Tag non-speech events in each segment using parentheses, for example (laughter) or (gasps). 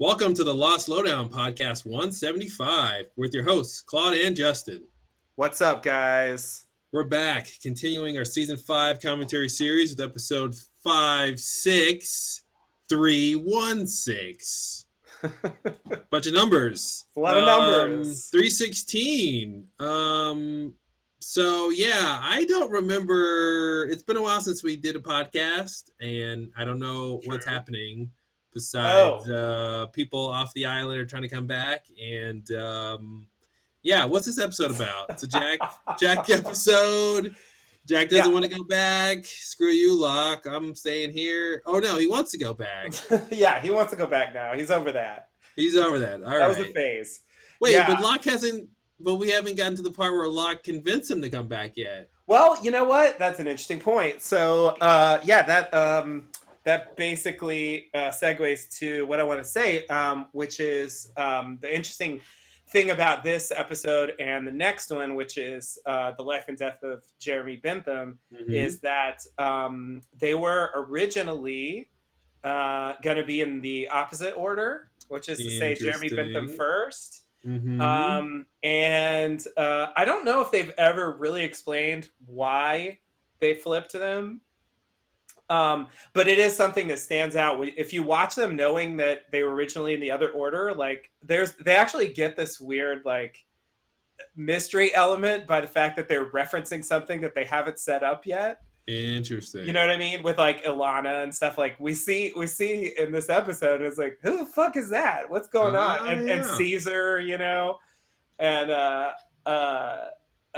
Welcome to the Lost Lowdown Podcast 175 with your hosts, Claude and Justin. What's up, guys? We're back, continuing our season five commentary series with episode five, six, three, one, six. (laughs) Bunch of numbers. A lot of numbers. Um, 316. Um, so yeah, I don't remember. It's been a while since we did a podcast, and I don't know what's happening besides Oh. uh, people off the island are trying to come back. And um, yeah, what's this episode about? It's a Jack (laughs) Jack episode. Jack doesn't Yeah. want to go back. Screw you, Locke. I'm staying here. Oh no, he wants to go back. (laughs) yeah, he wants to go back now. He's over that. He's over that. All right. that was a phase. Wait, Yeah. but Locke hasn't. But we haven't gotten to the part where Locke convinced him to come back yet. Well, you know what? That's an interesting point. So, uh, yeah, that um, that basically uh, segues to what I want to say, um, which is um, the interesting thing about this episode and the next one, which is uh, the life and death of Jeremy Bentham, Mm-hmm. is that um, they were originally uh, going to be in the opposite order, which is to say Jeremy Bentham Interesting. 1st Mhm. Um, and uh, I don't know if they've ever really explained why they flipped them. Um, but it is something that stands out. If you watch them knowing that they were originally in the other order, like there's they actually get this weird like mystery element by the fact that they're referencing something that they haven't set up yet. Interesting. You know what I mean? With like Ilana and stuff. Like we see we see in this episode, it's like, who the fuck is that? What's going Oh, on? And, and. Caesar, you know, and uh uh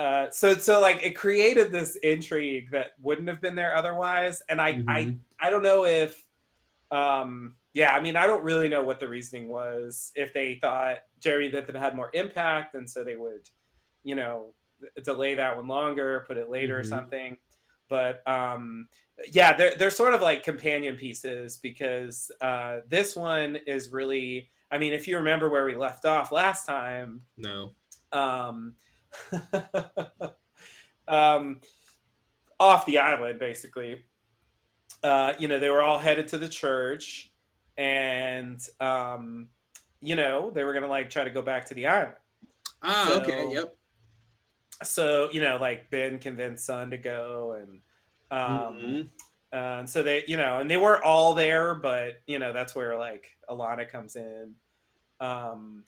uh so so like it created this intrigue that wouldn't have been there otherwise. And I I Mhm. I don't know if um yeah, I mean I don't really know what the reasoning was, if they thought Jerry Bentham had more impact and so they would, you know, delay that one longer, put it later or Mhm. something but um yeah they're, they're sort of like companion pieces because uh this one is really i mean if you remember where we left off last time no. um (laughs) um off the island basically uh you know they were all headed to the church and um you know they were gonna like try to go back to the island Ah, okay. So- Yep. so you know like ben convinced Sun to go and um uh, and so they you know and they weren't all there but you know that's where like Ilana comes in um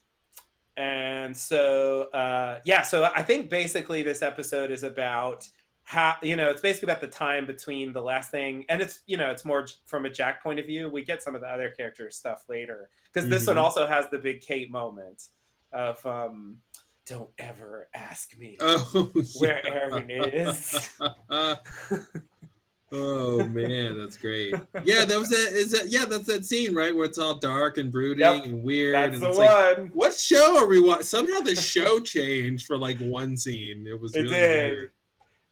and so uh yeah so i think basically this episode is about how you know it's basically about the time between the last thing and it's you know it's more from a jack point of view we get some of the other character stuff later because this one Mhm. also has the big kate moment of um don't ever ask me Oh, (laughs) where yeah. Aaron is. (laughs) (laughs) oh man, that's great. Yeah, that was that. Is that yeah? That's that scene right where it's all dark and brooding Yep, and weird. That's and the like, one. what show are we watching? Somehow the show changed for like one scene. It was It really did. weird.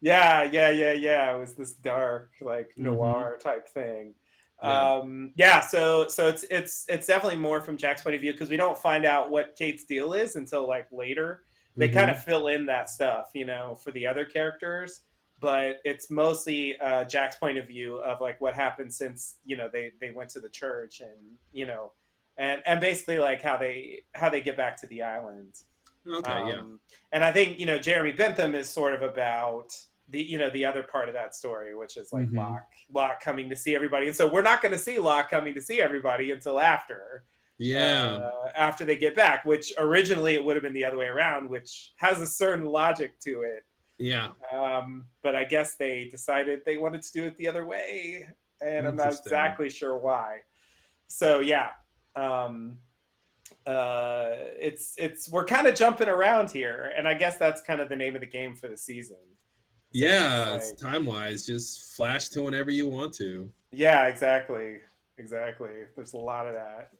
Yeah, yeah, yeah, yeah. It was this dark, like Mhm. noir type thing. Yeah. Um, yeah, so so it's it's it's definitely more from Jack's point of view because we don't find out what Kate's deal is until like later. They Mhm. kind of fill in that stuff, you know, for the other characters, but it's mostly uh, Jack's point of view of like what happened since you know they they went to the church and you know, and and basically like how they how they get back to the island. Okay, yeah. Um, And I think you know Jeremy Bentham is sort of about the you know the other part of that story, which is like Mhm. Locke Locke coming to see everybody. And so we're not going to see Locke coming to see everybody until after Yeah. uh, after they get back. Which originally it would have been the other way around, which has a certain logic to it. Yeah. Um, but I guess they decided they wanted to do it the other way, and I'm not exactly sure why. So yeah, um, uh, it's it's we're kind of jumping around here, and I guess that's kind of the name of the game for the season. Yeah, like- it's time wise. Just flash to whenever you want to. Yeah, exactly, exactly. There's a lot of that.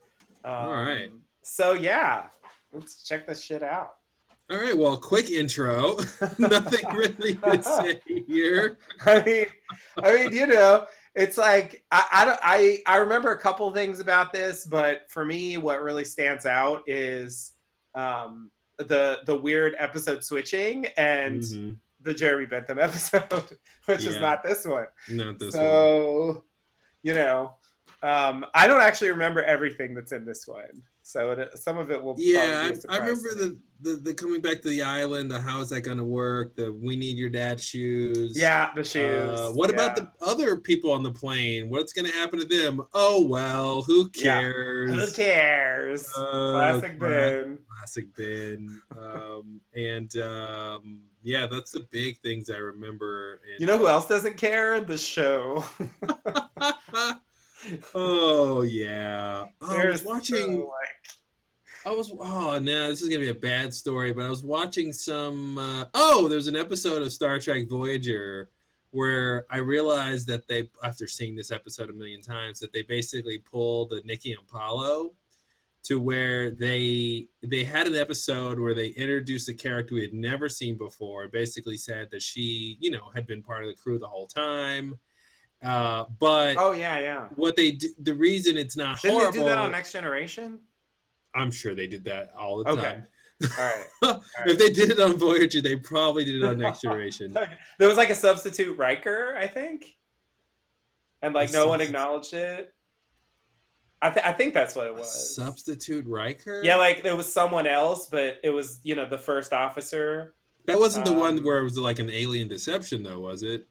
Um, All right. So yeah, let's check this shit out. All right. Well, quick intro. (laughs) Nothing really to (laughs) say here. I mean, I mean, you know, it's like I, I don't I I remember a couple things about this, but for me, what really stands out is um the the weird episode switching and Mhm. the Jeremy Bentham (laughs) episode, which is not this one. Not this one. so, you know, Um, I don't actually remember everything that's in this one, so it, some of it will. Yeah, probably be a I, I remember the, the the coming back to the island. The how's that going to work? The we need your dad's shoes. Yeah, the shoes. Uh, what about the other people on the plane? What's going to happen to them? Oh well, who cares? Yeah. Who cares? Uh, Classic cla- Ben. Classic Ben. Um, and um, yeah, that's the big things I remember. in- You know who else doesn't care? The show. (laughs) (laughs) oh yeah. Oh, I was watching. I was oh no, this is gonna be a bad story, but I was watching some uh, oh, there's an episode of Star Trek Voyager where I realized that they after seeing this episode a million times that they basically pulled the Nikki and Paulo to where they they had an episode where they introduced a character we had never seen before basically said that she, you know, had been part of the crew the whole time. Uh, but oh yeah, yeah. what they the reason it's not Didn't horrible they do that on Next Generation? I'm sure they did that all the Okay. time. (laughs) All right. if they did it on Voyager, they probably did it on Next (laughs) Generation. There was like a substitute Riker, I think, and like A no one acknowledged it. I, th- I think that's what it A was. substitute Riker? Yeah, like there was someone else, but it was you know the first officer. that wasn't the one um, where it was like an alien deception, though, was it?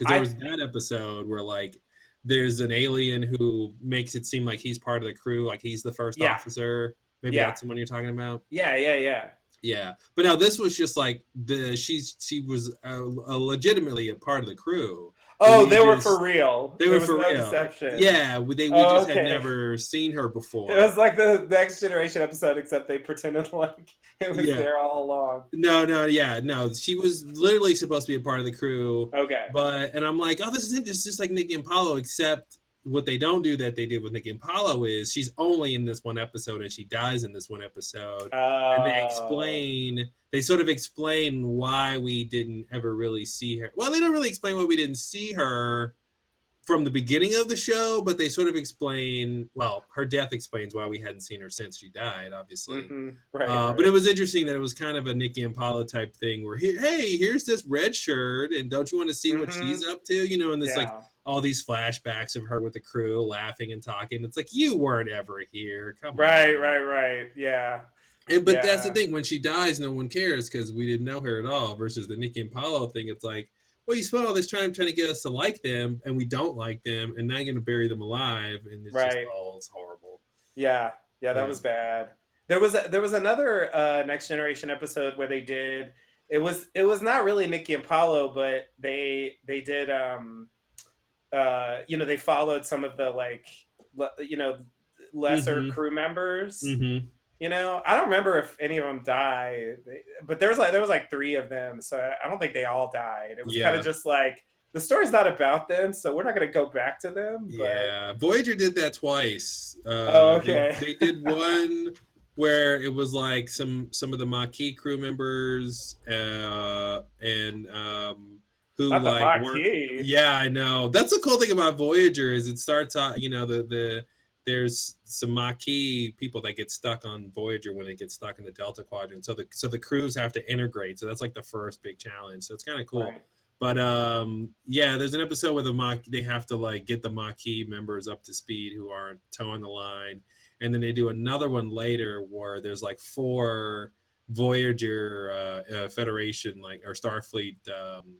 Because there was that episode where like there's an alien who makes it seem like he's part of the crew, like he's the first Yeah. officer. Maybe Yeah. that's the one you're talking about. Yeah, yeah, yeah. Yeah, but now this was just like the she's she was uh, uh, legitimately a part of the crew. Oh, we they were just- for real. they were for no real. Deception. Yeah, we, they, we Oh, just had never seen her before. It was like the Next Generation episode, except they pretended (laughs) like it was Yeah. there all along. No, no, yeah, no. She was literally supposed to be a part of the crew, Okay. but and I'm like, oh, this is it. This is just like Nikki and Paulo, except what they don't do that they did with Nikki and Paulo is she's only in this one episode and she dies in this one episode. and they Oh. explain, they sort of explain why we didn't ever really see her. Well, they don't really explain why we didn't see her from the beginning of the show, but they sort of explain. Well, her death explains why we hadn't seen her since she died, obviously. Mhm. Right, Uh, right. But it was interesting that it was kind of a Nikki and Paulo type thing where, hey, here's this red shirt, and don't you want to see what Mhm. she's up to? You know, and it's like Yeah. All these flashbacks of her with the crew laughing and talking. It's like you weren't ever here. Come right, on. right, right. Yeah. And, but that's the thing when she dies, no one cares because we didn't know her at all. Versus the Nikki and Paulo thing, it's like, well, you spent all this time trying to get us to like them, and we don't like them, and now you're gonna bury them alive, and it's Right. just all it's horrible. Yeah, yeah, that Yeah. was bad. There was a, there was another uh, Next Generation episode where they did it was it was not really Nikki and Paulo, but they they did um uh you know they followed some of the like le- you know lesser Mhm. crew members. Mm-hmm. You know, I don't remember if any of them died, but there was like there was like three of them, so I don't think they all died. It was kind of just like the story's not about them, so we're not going to go back to them. But Yeah, Voyager did that twice. Uh, Oh, they- okay. They, did (laughs) one where it was like some some of the Maquis crew members uh, and um, who not like Yeah, I know. That's the cool thing about Voyager is it starts out, you know, the the there's some Maquis people that get stuck on Voyager when they get stuck in the Delta Quadrant. So the so the crews have to integrate. So that's like the first big challenge. So it's kind of cool. Right. But um yeah, there's an episode where the Mach they have to like get the Maquis members up to speed who aren't towing the line. And then they do another one later where there's like four Voyager uh, uh, Federation like or Starfleet um,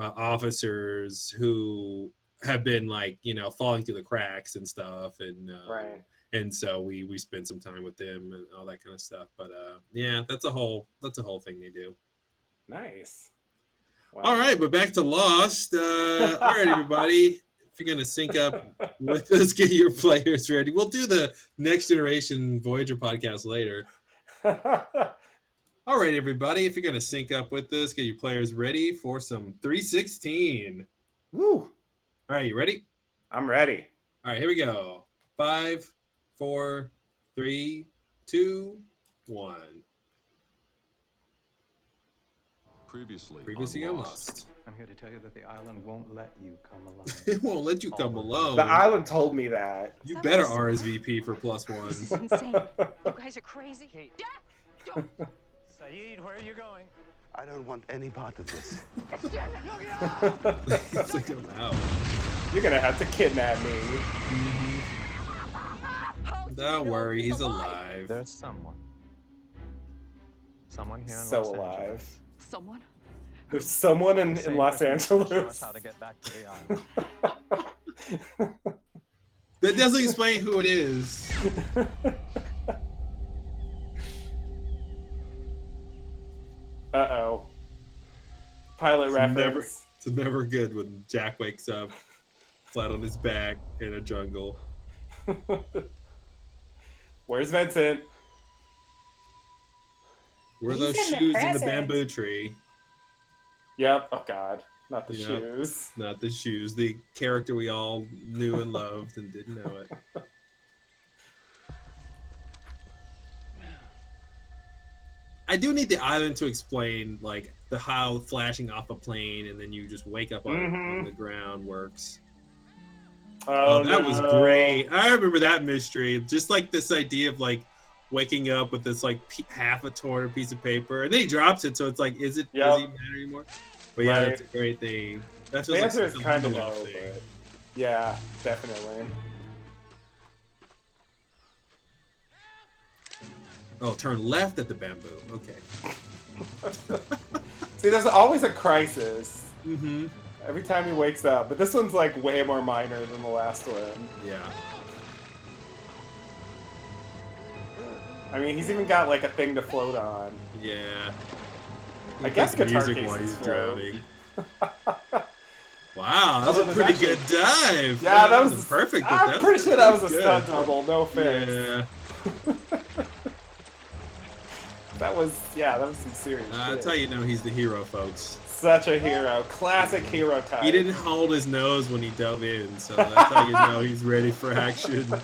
uh, officers who have been like you know falling through the cracks and stuff and uh, Right. and so we we spent some time with them and all that kind of stuff but uh yeah that's a whole that's a whole thing they do Nice. Wow. all right but back to lost uh all right everybody if you're gonna sync up with (laughs) us get your players ready we'll do the next generation voyager podcast later (laughs) all right everybody if you're gonna sync up with us get your players ready for some 316 Woo! all right you ready I'm ready. All right, here we go. Five, four, three, two, one. Previously, Previously on on Lost. Lost. I'm here to tell you that the island won't let you come (laughs) alone. It won't let you come alone. The island told me that. You better RSVP for plus one. This is insane. You guys are crazy. (laughs) Kate. Don't. Sayid, where are you going? I don't want any part of this. it's like I'm. You're gonna have to kidnap me. Mm-hmm. Don't worry, he's alive. There's someone. Someone here in So Los alive. Angeles. Someone? There's someone in, in Los person who can show us Angeles. how to get back to the island. (laughs) That doesn't explain who it is. (laughs) uh oh. Pilot It's reference. never- It's never good when Jack wakes up flat on his back in a jungle. (laughs) Where's Vincent? Where are those in the shoes in the bamboo tree? Yep. Oh God. Not the Yep. shoes. Not the shoes. The character we all knew and loved and didn't know it. (laughs) I do need the island to explain like the how flashing off a plane and then you just wake up on, on Mhm. the ground works. Oh, Oh, that was great. I remember that mystery. Just like this idea of like waking up with this like pe- half a torn piece of paper, and then he drops it. So it's like, is it Yep. does it even matter anymore? But yeah, Right. that's a great thing. That's The answer like is kind of low, yeah, definitely. Oh, turn left at the bamboo. Okay. (laughs) See, there's always a crisis Mm-hmm. every time he wakes up, but this one's like way more minor than the last one. Yeah. I mean, he's even got like a thing to float on. Yeah. I He guess guitar music while he's drowning. (laughs) Wow, that was a pretty actually- good dive. Yeah, that was wasn't perfect. I'm that pretty was sure that was a good. stunt double. No offense. Yeah. (laughs) That was yeah, that was some serious. Uh, that's how you know he's the hero, folks. Such a hero, classic hero type. He didn't hold his nose when he dove in, so that's how you know he's ready for action. (laughs)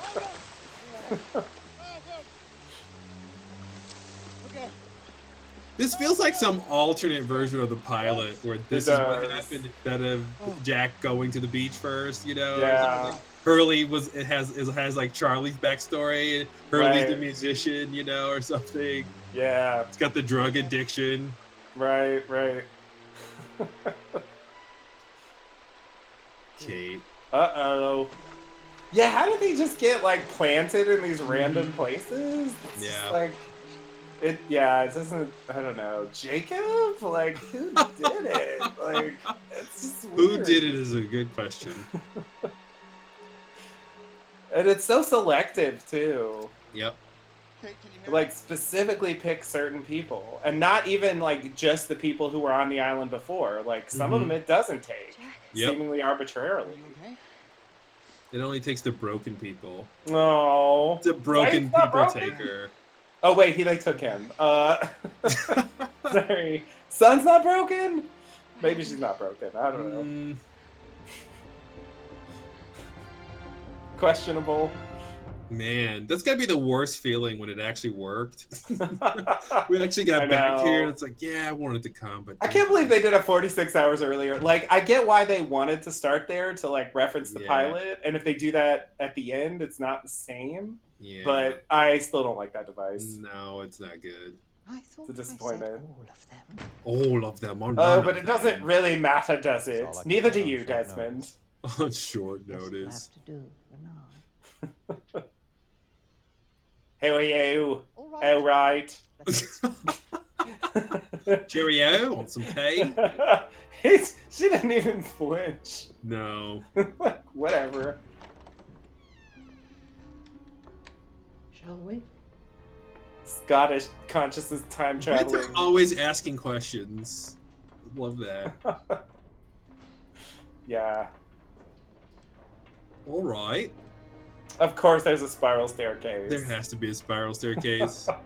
This feels like some alternate version of the pilot, where this is what happened instead of Jack going to the beach first. You know, Yeah. Hurley was it has it has like Charlie's backstory. Hurley's the musician, you know, or something. Yeah, It's got the drug addiction. right, right. Kate. Uh oh. Yeah, how did they just get like planted in these random places? It's Yeah. like it. Yeah, it doesn't. I don't know. Jacob, like who did it? (laughs) Like it's just Who did it is a good question. (laughs) And it's so selective too. Yep. Like specifically pick certain people, and not even like just the people who were on the island before. Like some of Mhm. them, it doesn't take Yep. seemingly arbitrarily. okay. It only takes the broken people. No. The broken Why is that people broken? taker. Oh wait, he like took him. Uh, (laughs) sorry. Sun's not broken. Maybe she's not broken. I don't know. Mm, Questionable. Man, that's gotta be the worst feeling when it actually worked. (laughs) (laughs) we actually got I back here, and it's like, yeah, I wanted to come, but I can't believe they did it 46 hours earlier. Like, I get why they wanted to start there to like reference the Yeah. pilot, and if they do that at the end, it's not the same. Yeah, But I still don't like that device. no, it's not good. I thought It's a disappointment. All of them All of are. Oh, oh none but of it doesn't them. really matter, does it? all I can Neither do do you, Desmond. (laughs) on short notice. Hey, you. All right. (laughs) Cheerio on some pay. He's, (laughs) she didn't even flinch. No. (laughs) Whatever. Shall we? Scottish consciousness time Winter traveling. always asking questions. Love that. Yeah. All right. Of course, there's a spiral staircase. There has to be a spiral staircase. (laughs)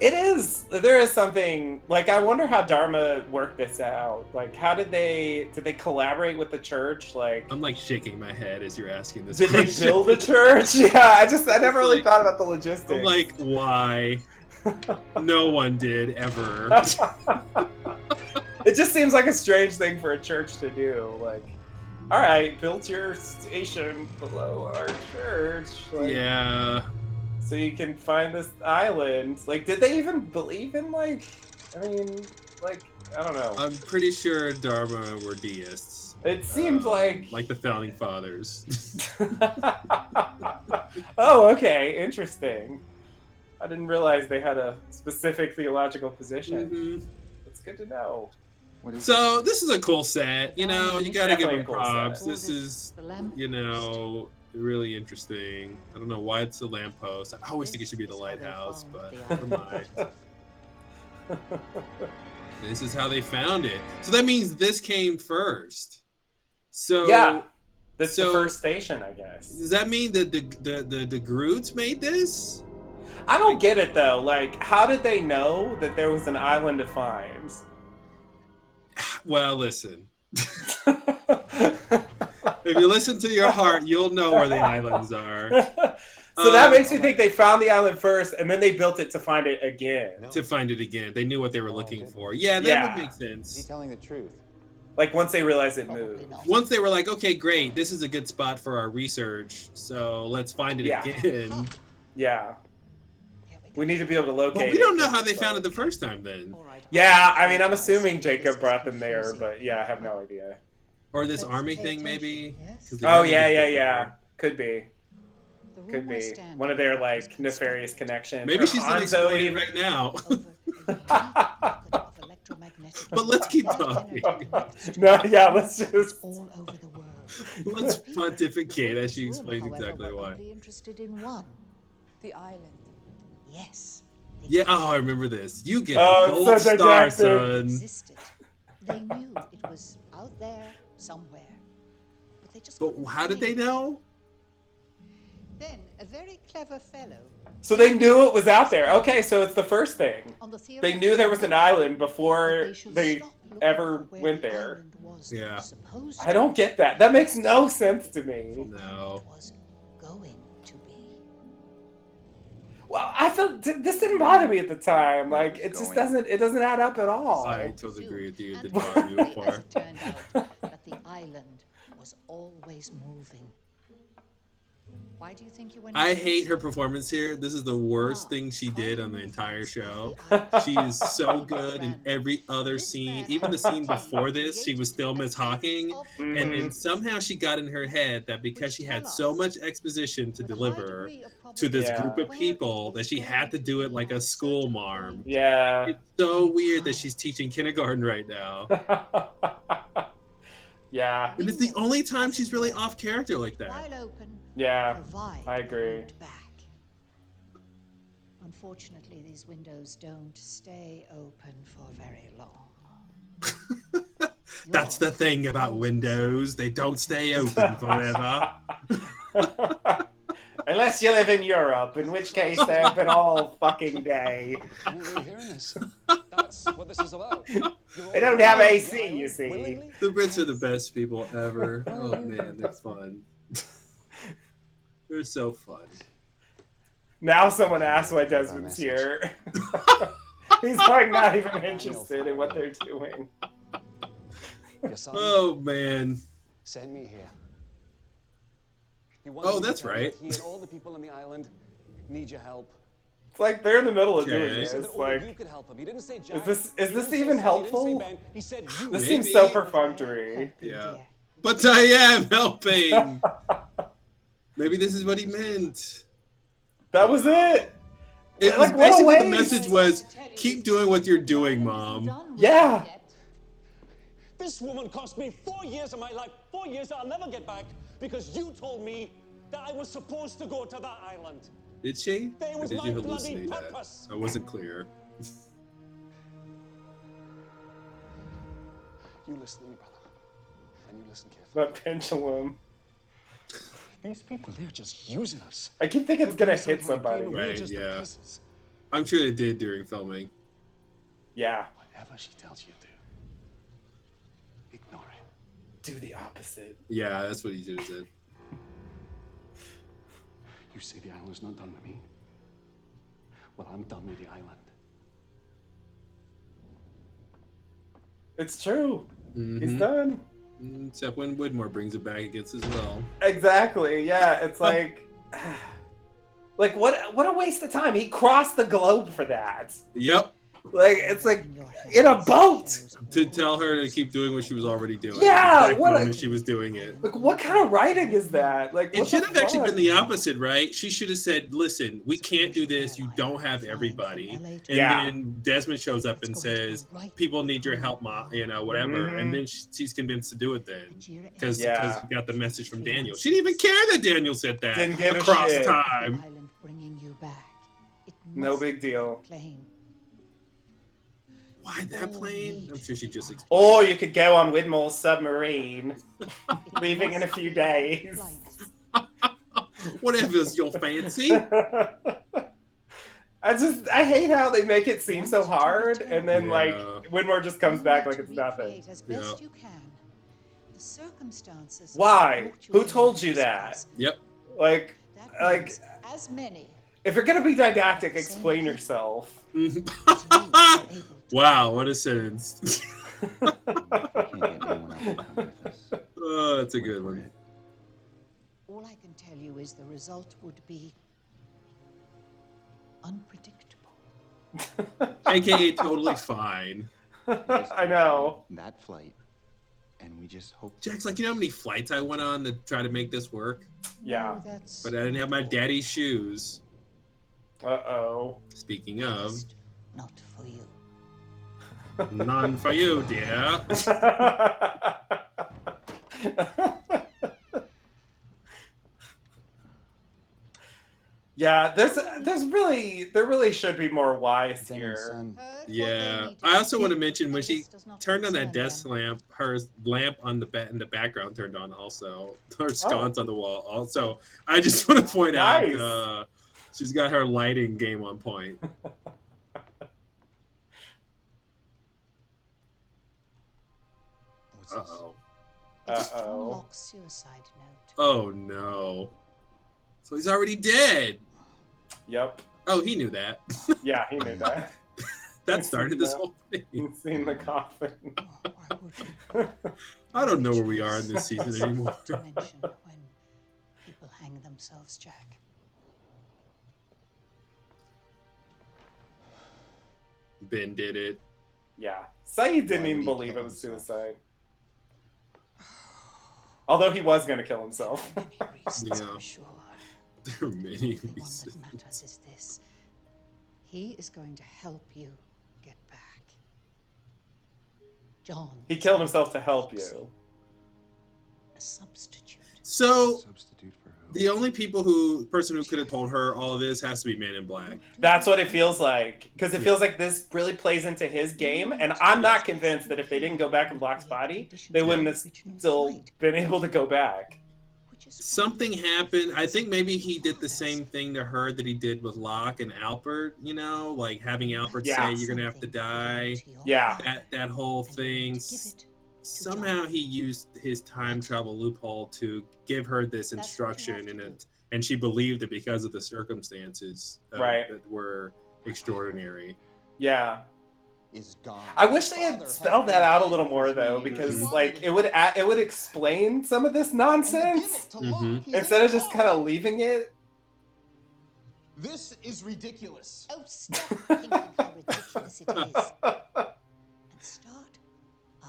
It is. There is something like I wonder how Dharma worked this out. Like, how did they did they collaborate with the church? Like, I'm like shaking my head as you're asking this did they question. build a church? (laughs) Yeah, I just I never really like- thought about the logistics. I'm like, why? no one did ever. (laughs) it just seems like a strange thing for a church to do. Like, all right, build your station below our church. Like, yeah. so you can find this island. Like, did they even believe in like? I mean, like, I don't know. I'm pretty sure Dharma were deists, It seemed uh, like. like the founding fathers. (laughs) oh, okay, interesting. I didn't realize they had a specific theological position. Mhm. It's good to know. What is So this is a cool set. You know, you gotta give Definitely them cool props. set. This is, The lamp. you know, really interesting. I don't know why it's the lamppost. I always think it should be the lighthouse, but never mind. (laughs) This is how they found it. So that means this came first. So Yeah. That's the first station, I guess. does that mean that the the the, the DeGroots made this? I don't get it though. Like, how did they know that there was an island to find? Well, listen. If you listen to your heart, you'll know where the islands are. so that Um, makes me think they found the island first, and then they built it to find it again. To find it again, they knew what they were looking for. Yeah, that Yeah. would make sense. he sense. telling the truth? Like once they realized it Probably moved. not. Once they were like, okay, great, this is a good spot for our research, so let's find it Yeah. again. Yeah, Here we we need to be able to locate. But we don't it. know how they found it the first time then. All right, Yeah, I'll mean, I'm assuming Jacob brought them there, but yeah, I have no idea. Or this Let's army pay thing, attention, maybe. yes? 'Cause they Oh never yeah, did yeah, that yeah. Could be, The could room we're be standing one of their like nefarious connections. Maybe Or she's Hanzo explaining even- right now. over a unique of electromagnetic But let's keep talking. (laughs) no, yeah, let's just. all over the world. Let's pontificate as she This room, explains however, exactly we're why. only interested in one. The island. Yes. The Yeah, oh, I remember this. You get Oh, the it's gold star, didactic. son. existed. They knew it was out there somewhere. But they just But couldn't how did find they it. know? Then a very clever fellow So they knew it was out there. Okay, so it's the first thing. on the theory They knew there was an island before should they ever where went the there. was Yeah. I don't get that. That makes no sense to me. No. Well, I felt th- this didn't bother me at the time. Like it just doesn't. It doesn't add up at all. I totally agree with you. It did And bother me before. it turned out that the (laughs) island was always moving. Why do you think you went? I hate her performance here. This is the worst Ah, thing she did on the entire show. (laughs) She is so good in every other scene. Even the scene before this, she was still Miss Hawking. And then somehow she got in her head that because she had so much exposition to With a high deliver to this Yeah. group of people that she had to do it like a school marm. Yeah. It's so weird that she's teaching kindergarten right now. (laughs) yeah. And it's the only time she's really off character like that. Wide open. Yeah. provide I agree. Back. Unfortunately, these windows don't stay open for very long. (laughs) That's the thing about windows. They don't stay open forever. (laughs) Unless you live in Europe, in which case they're open all fucking day. We're really hearing this. (laughs) That's what this is about. They don't have AC, you see. The Brits are the best people ever. Oh man, they're fun. They're so fun. Now someone asks why Desmond's here. (laughs) He's like not (laughs) even interested in what they're doing. Oh man. Send me here. He wanted Oh, me to that's tell you right. that He and all the people on the island need your help. It's like they're in the middle of doing Okay. He this. said that only you Like could help him. He didn't say Jack. this- is He this didn't say even Sally, helpful? He didn't say Ben. He said you. this Maybe. seems so perfunctory. Helping, Yeah. But I am helping. (laughs) Maybe this is what he meant. That was it. It was Like, what basically the message was keep doing what you're doing, mom. Yeah. This woman cost me four years of my life, four years that I'll never get back, because you told me that I was supposed to go to that island. Did she? There Or was did my you bloody hallucinate that? I wasn't clear. You listen to me, brother. And you listen carefully. That pendulum. These people, they're just using us. I keep thinking it's gonna hit somebody. Right, yeah. I'm sure it did during filming. Yeah. Whatever she tells you to do, ignore it. Do the opposite. Yeah, that's what he should have said. You say the island's not done with me. Well, I'm done with the island. It's true. He's Mhm. done. Mm, Except when Widmore brings it back against as well. Exactly. Yeah. It's like (sighs) Like what? What a waste of time. He crossed the globe for that. Yep. Like it's like in a boat. To tell her to keep doing what she was already doing. Yeah, Back what a- she was doing it. Like what kind of writing is that? Like It should the have actually been the opposite, right? She should have said, "Listen, we can't do this. You don't have everybody." And Yeah. then Desmond shows up and says, "People need your help, ma. You know, whatever." Mhm. And then she's convinced to do it then because Yeah. we got the message from Daniel. She didn't even care that Daniel said that Didn't give a shit. time. Island bringing you back. It No big deal. be plain. Why that plane? I'm sure she just. explained. Or you could go on Widmore's submarine, (laughs) leaving in a few days. flight. (laughs) Whatever's your fancy. (laughs) I just I hate how they make it seem so hard, and then like Yeah. Widmore just comes back like to it's nothing. As best Yeah. you can. The circumstances. Why? Who told you that? Yep. Like Like- as many if you're gonna be didactic, explain yourself. As you are able to. wow, what a sentence. Can't get anyone else to come with us. oh, that's a good one. All I can tell you is the result would be unpredictable. (laughs) AKA totally fine. (laughs) I know. That flight, and we just hope. Jack's like, you know how many flights I went on to try to make this work? Yeah. No, that's But I didn't have my daddy's shoes. Uh oh. Speaking of, not for you. (laughs) (laughs) none for you, dear. yeah, there's there's really there really should be more wise here. son, Heard what they Yeah. I also want to mention when she this does not turned on that desk lamp, her lamp on the ba- in the background turned on also. Oh. (laughs) Her sconce on the wall also. I just want to point out Nice. uh, she's got her lighting game on point. (laughs) Uh oh. Uh-oh. Suicide note. Oh no. So he's already dead. Yep. Oh, he knew that. (laughs) Yeah, he knew that. (laughs) that started this whole thing. He's seen the coffin. Oh, why would you? I don't know where we are in this season anymore. not to mention when people hang themselves, Jack. Ben did it. Yeah. Sayid didn't even believe it was suicide. Although he was gonna kill himself. Many reasons, (laughs) Yeah. I'm sure. There are many one reasons. that matters is this. He is going to help you get back. John. he killed himself to help you. A substitute. So Substitute for who? The only people who person who could have told her all of this has to be Man in Black. That's what it feels like. Because it feels like this really plays into his game. And I'm not convinced that if they didn't go back in Black's body, they wouldn't have still been able to go back. Something happened. I think maybe he did the same thing to her that he did with Locke and Albert. You know, like having Albert Yeah. say you're gonna have to die. Yeah. That that whole thing. Somehow he used his time travel loophole to give her this That's instruction, and it and she believed it because of the circumstances uh, Right. that were extraordinary. Yeah. Is gone. I wish they had spelled that out a little more though, because like it would a- it would explain some of this nonsense Mhm. instead of just kind of leaving it. This is ridiculous. Oh, stop thinking how ridiculous it is. (laughs) And start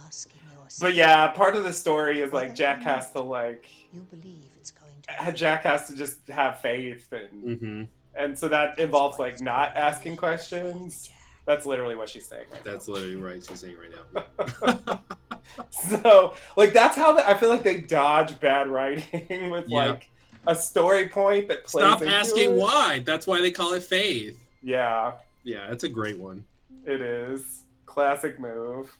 asking yourself. But yeah, part of the story is like Jack has to like You believe it's going to. Jack has to just have faith and hmm and so that involves like not asking questions. That's literally what she's saying. Right That's literally right. She's saying right now. (laughs) so like that's how the, I feel like they dodge bad writing (laughs) with Yeah. like a story point that plays Stop into asking it. why. That's why they call it faith. Yeah, Yeah, it's a great one. it is classic move.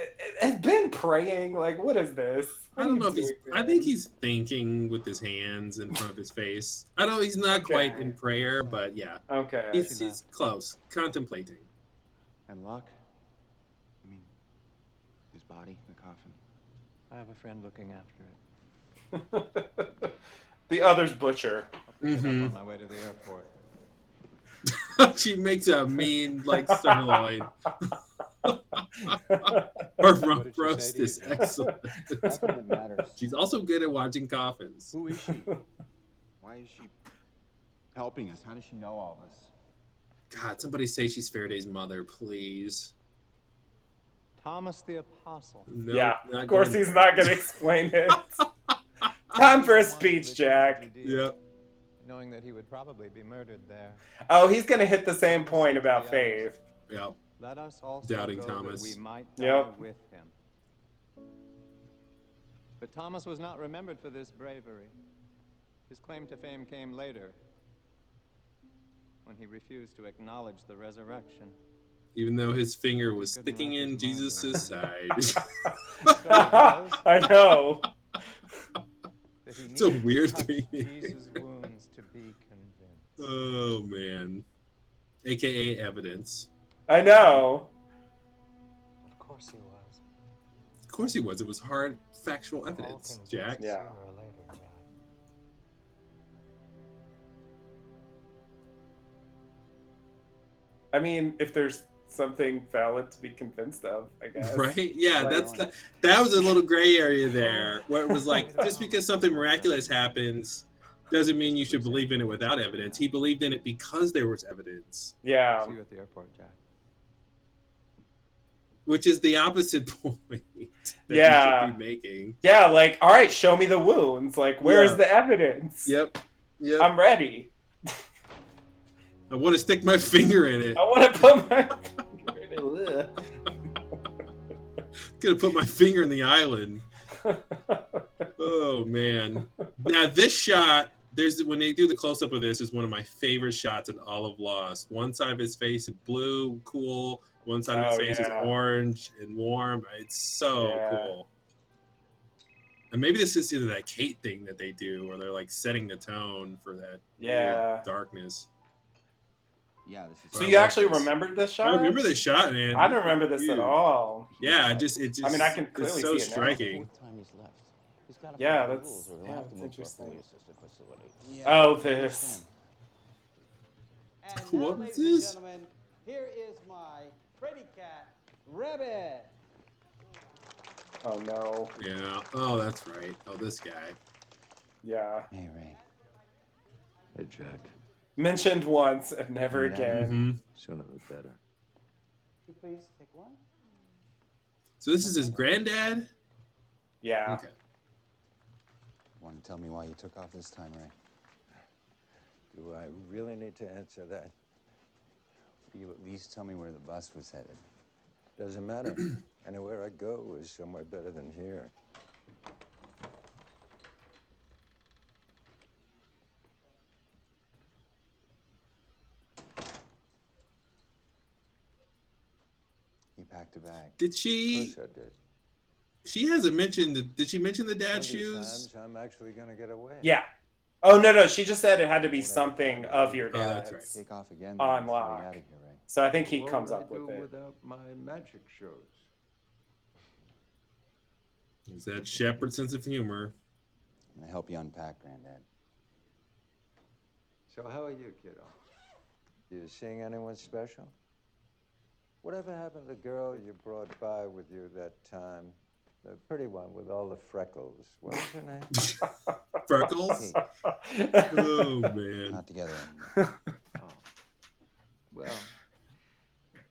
It- it- Has been praying like what is this? I don't are know if he's. doing, I think he's thinking with his hands in front of his face. I know he's not quite in prayer, but yeah, okay. he's, he's close, contemplating. And Locke? I mean, his body, the coffin. I have a friend looking after it. (laughs) the other's butcher. Mm-hmm. On my way to the airport. (laughs) she makes a mean like sirloin. (laughs) (laughs) Her What rump roast is you? excellent. Nothing that matters. She's also good at watching coffins. Who is she? (laughs) Why is she helping us? How does she know all this? God, somebody say she's Faraday's mother, please. Thomas the Apostle. No, yeah, of course gonna- he's not going to explain (laughs) it. Time for a speech, Jack. Yep. Knowing that he would probably be murdered there. Oh, he's going to hit the same point about faith. Yep. Let us also Doubting go that Thomas. we might die Yep. with him. But Thomas was not remembered for this bravery. His claim to fame came later, when he refused to acknowledge the resurrection. Even though his finger was sticking in Jesus' side. (laughs) (laughs) (laughs) I know. That he It's a needed to weird touch thing. Jesus' wounds to be convinced. oh man. AKA evidence. I know. Of course he was. Of course he was. It was hard factual evidence, Jack. Yeah. sooner or later die. I mean, if there's something valid to be convinced of, I guess. (laughs) Right? Yeah, Like- that's the, that was a little gray area there where it was like just because something miraculous happens doesn't mean you should believe in it without evidence. He believed in it because there was evidence, Yeah. See you at the airport, Jack. Which is the opposite (laughs) point that Yeah. you should be making. Yeah, like, all right, show me the wounds. Like, where's Yeah. the evidence? Yep. Yep. I'm ready. I want to stick my finger in it. I want to put my. Ugh. (laughs) (laughs) Gonna put my finger in the island. Oh man. Now this shot, there's when they do the close up of this, is one of my favorite shots in all of Lost. One side of his face is blue, cool. One side of his Oh, face is orange and warm. It's so Yeah. cool. And maybe this is either that Kate thing that they do, where they're like setting the tone for that Yeah. darkness. Yeah, this is. So you like actually this. remembered this shot? I remember this shot, man. I don't remember this Huge. at all. Yeah, it just it just. I mean, I can it's so see it striking. time he's left. He's got to Yeah, that's- rules or he'll yeah, that's move to a interesting. fully. Oh, (laughs) this. And What now, was ladies this? and gentlemen, here is my Freddy Cat Rabbit. Oh no. Yeah. Oh, that's right. Oh, this guy. Yeah. Hey, Ray. Hey, Jack. Mentioned once and never Yeah. again. Mhm. Sooner the better. Could you please take one? So this is his granddad. Yeah. Okay. Want to tell me why you took off this time, Ray? Do I really need to answer that? Will you at least tell me where the bus was headed? Doesn't matter. (clears throat) Anywhere I go is somewhere better than here. He packed a bag. Did she? Of course I did. She hasn't mentioned. The, did she mention the dad Plenty shoes? times I'm actually gonna get away. Yeah. Oh no no, she just said it had to be something of your Oh, that's dad's. Take off again. On then before lock. you're out of here, Ray. So I think he What comes would I up with do it. without my magic shows. Is that Shephard's sense of humor? I'm gonna help you unpack, Granddad. So how are you, kiddo? You seeing anyone special? Whatever happened to the girl you brought by with you that time? The pretty one with all the freckles. What was her name? Freckles. oh man. Not together anymore. (laughs) Oh. Well,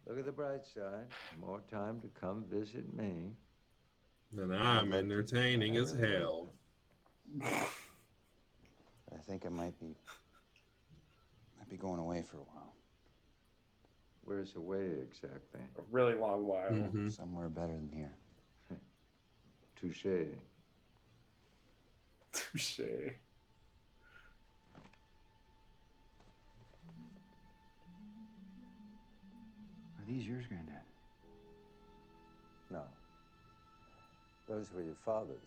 look at the bright side. More time to come visit me. And I'm entertaining as hell. I think I might be. Might be going away for a while. Where's away exactly? A really long while. Mhm. Somewhere better than here. Touche. Touche. Are these yours, Granddad? No. Those were your father's.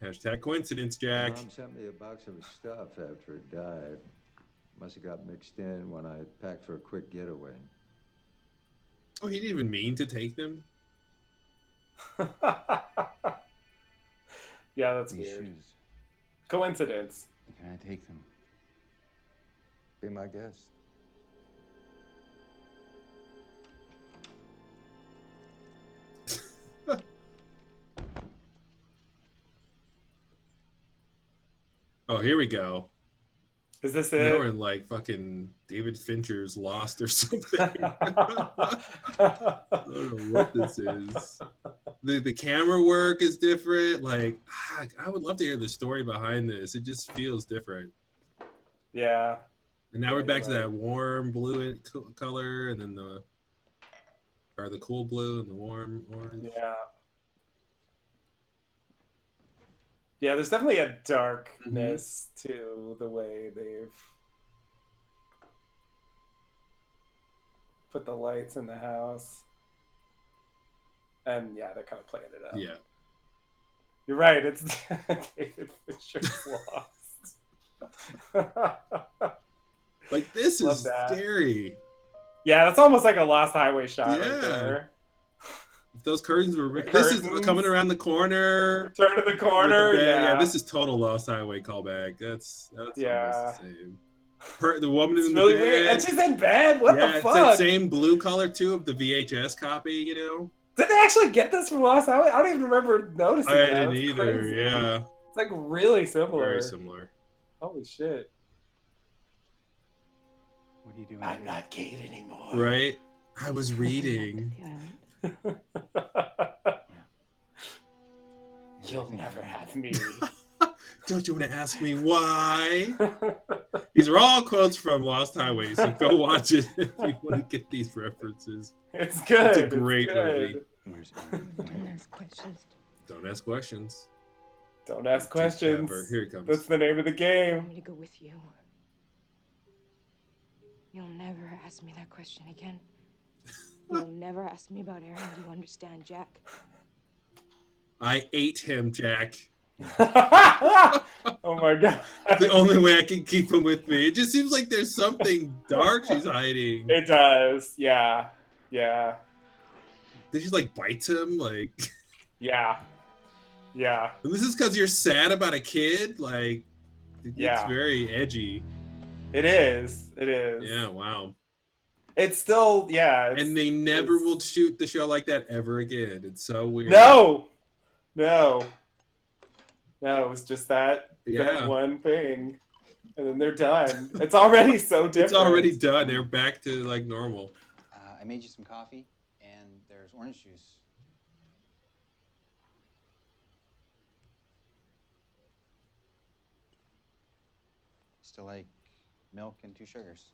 Hashtag coincidence, Jack. Mom sent me a box of his stuff after it died. Must have got mixed in when I packed for a quick getaway. Oh, he didn't even mean to take them. (laughs) yeah, that's These weird. Shoes. Coincidence. Can I take them? Be my guest. (laughs) oh, here we go. Is this Now we're it? in like fucking David Fincher's Lost or something. (laughs) I don't know what this is. The the camera work is different. Like ah, I would love to hear the story behind this. It just feels different. yeah. And now we're back to that warm blue color, and then the or the cool blue and the warm orange. Yeah. Yeah, there's definitely a mm-hmm. darkness to the way they've put the lights in the house. And yeah, they're kind of playing it up. Yeah. You're right, it's (laughs) David Fisher's (laughs) lost. Like this Love is that. scary. yeah, that's almost like a lost highway shot right Yeah. there. If those curtains were The this is coming around the corner. Turn to the corner. the bed. yeah. this is total Lost Highway callback. That's that's Yeah. almost the same. Per, the woman It's in the really bed. weird. And she's in bed. What yeah, the it's that fuck? same blue color too of the VHS copy. You know, Did they actually get this from Lost Highway? I don't even remember noticing I that. didn't It's either. crazy. Yeah, It's like really similar. very similar. Holy shit. What are you doing? I'm not Kate anymore. Right? I was reading. (laughs) You'll never have me. (laughs) Don't you want to ask me why? These are all quotes from Lost Highway, so go watch it if you want to get these references. it's good. It's a great good. movie. Don't ask questions. Don't ask questions. Don't ask questions. clever. Here it comes. That's the name of the I'm game. to go with you. You'll never ask me that question again. You'll never ask me about Aaron. Do you understand, Jack? I ate him, Jack. (laughs) oh my god. The only way I can keep him with me. It just seems like there's something dark she's hiding. It does. Yeah. Yeah. Did she like bites him? Like, Yeah. Yeah. and this is because you're sad about a kid. Like, it- Yeah. it's very edgy. It is. It is. Yeah, wow. It's still yeah. It's, And they never will shoot the show like that ever again. It's so weird. No. No. No, it was just that, Yeah. that one thing. And then they're done. It's already so (laughs) different. It's already done. They're back to like normal. Uh, I made you some coffee, and there's orange juice. Still like milk and two sugars.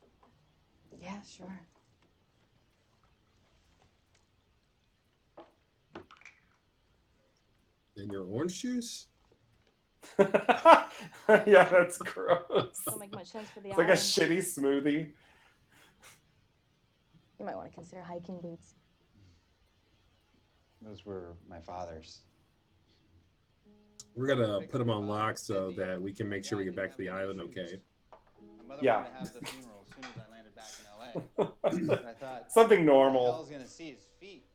Yeah, sure. And your orange juice? (laughs) yeah, that's gross. Don't make much sense for the It's like a island. shitty smoothie. You might want to consider hiking boots. Those were my father's. We're gonna put them on lock so that we can make sure we get back to the island okay. My mother Yeah. wanted to have the funeral as soon as I landed back in LA. And I thought (laughs) Something What the normal. hell's gonna see his feet?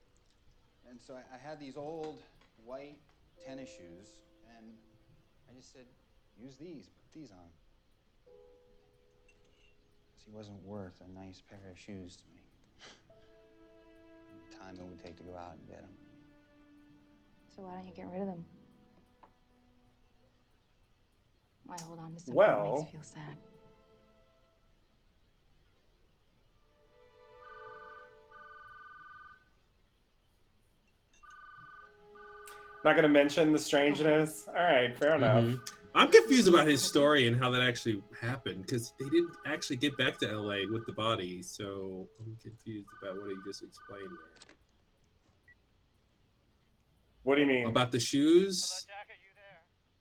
And so I, I had these old white tennis shoes, and I just said, use these, put these on. 'Cause he wasn't worth a nice pair of shoes to me. The time it would take to go out and get them. So why don't you get rid of them? Why hold on to something that makes you feel sad? Not gonna mention the strangeness. All right, fair enough. Mhm. I'm confused about his story and how that actually happened because they didn't actually get back to LA with the body, so I'm confused about what he just explained there. What do you mean? About the shoes?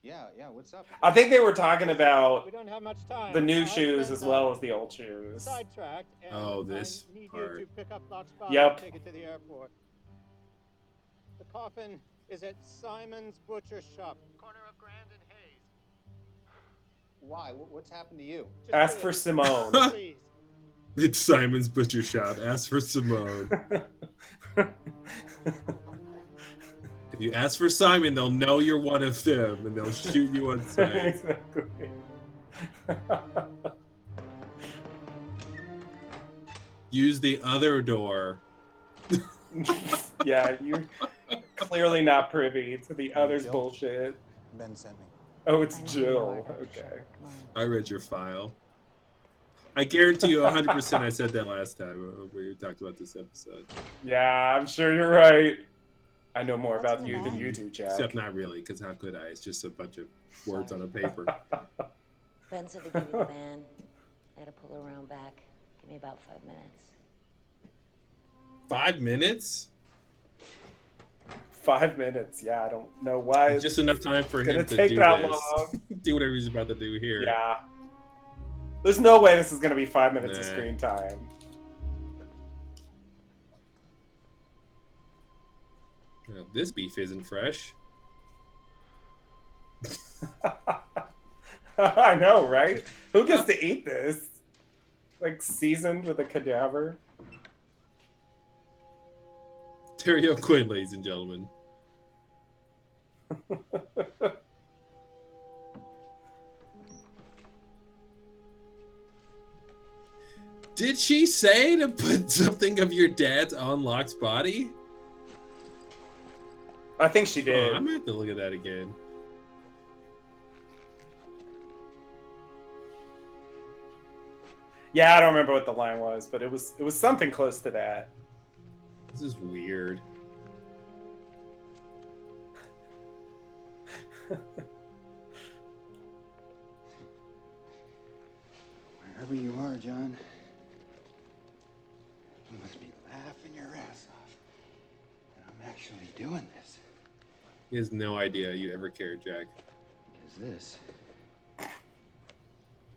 Yeah, yeah, what's up? I think they were talking about We don't have much time. the new I've shoes as well as the old shoes. Sidetracked. and Oh, this I need part. you to pick up Locke's Yep. and take it to the airport. The coffin is at Simon's Butcher Shop, corner of Grand and Hayes. Why? What, what's happened to you? Just Ask do for it, Simone. (laughs) please. It's Simon's Butcher Shop. Ask for Simone. (laughs) If you ask for Simon, they'll know you're one of them and they'll shoot you on sight. (laughs) exactly. Use the other door. yeah, you're clearly not privy to the other's Guilt. bullshit. Ben sent me. Oh, it's Jill. Okay. I read your file. I guarantee you 100% I said that last time when we talked about this episode. Yeah, I'm sure you're right. I know more about you than you do, Jack. Except not really, because how could I? It's just a bunch of words on a paper. (laughs) Ben said to give you the van. I had to pull around back. Give me about five minutes. Five minutes? Five minutes. Yeah, I don't know why. it's Just enough time for him to take do that this. long. (laughs) do whatever he's about to do here. Yeah. There's no way this is gonna be five minutes of screen time. Well, this beef isn't fresh. (laughs) I know, right? (laughs) Who gets to eat this? Like seasoned with a cadaver? Terry O'Quinn, ladies and gentlemen. Did she say to put something of your dad's on Locke's body? I think she Oh, did. I'm gonna have to look at that again. Yeah, I don't remember what the line was, but it was it was something close to that. This is weird. Wherever you are, John, you must be laughing your ass off. And I'm actually doing this. He has no idea you ever cared, Jack. Because this.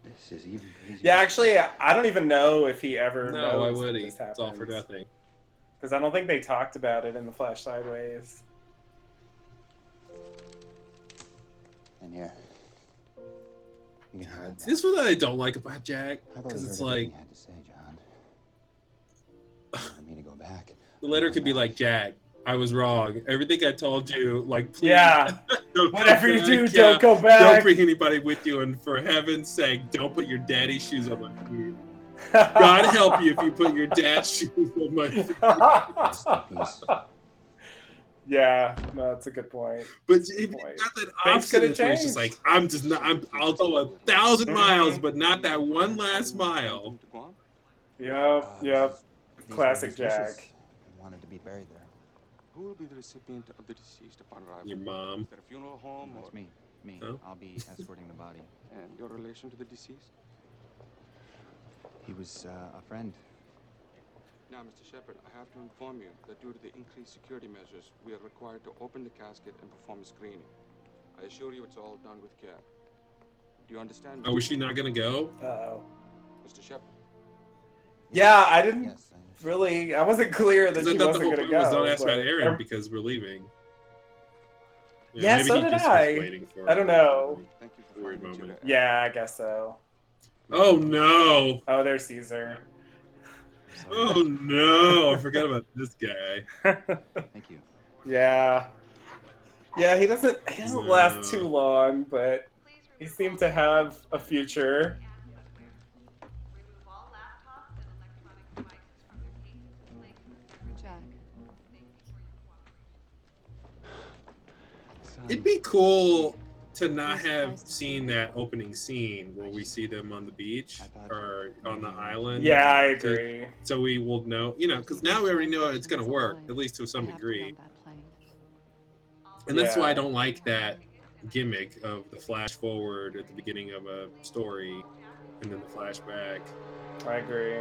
This is even crazier. Yeah, actually, I don't even know if he ever No, knows why would he? this It's all for nothing. Because I don't think they talked about it in the Flash Sideways. And here. You can have that. This is what I don't like about Jack, I thought because I it's heard everything like you had to say, John. (sighs) For me to go back. the letter could be like, Jack, I was wrong. Everything I told you, like, please, Yeah. (laughs) don't Whatever go you do, back. don't go back. Don't bring anybody with you, and for heaven's sake, don't put your daddy's shoes on my feet. God help you if you put your dad's shoes on my feet. yeah, no, that's a good point. But if Point. got that Things option, it's just like I'm just not. I'm, I'll go a thousand mm-hmm. miles, but not that one last mile. Yep, uh, yep. These Classic were his wishes. Jack. I wanted to be buried there. Who will be the recipient of the deceased upon arrival? Your mom. Is there a funeral home or That's me. Me. Oh. I'll be escorting the body. and your relation to the deceased? He was uh, a friend. Now, Mr. Shephard, I have to inform you that due to the increased security measures, we are required to open the casket and perform a screening. I assure you it's all done with care. Do you understand? Oh, was she not gonna go? Uh-oh. Mr. Shephard. Yeah, I didn't Yes, I understand. really. I wasn't clear that Because she wasn't going point to was go. don't ask about but- Aaron because we're leaving. Yeah, maybe so he did just was I. waiting for I don't her. know. Thank you for Weird finding moment. Julia. Yeah, I guess so. Oh no! Oh, there's Caesar. Oh no! I forgot about this guy. (laughs) Thank you. Yeah. Yeah, he doesn't he doesn't last too long, but he seemed to have a future. It'd be cool to not have seen that opening scene where we see them on the beach or on the island. Yeah, I To- agree. So we will know, you know, because now we already know it's gonna work at least to some I have to be degree, on that plane. and that's why I don't like that gimmick of the flash forward at the beginning of a story and then the flashback. I agree.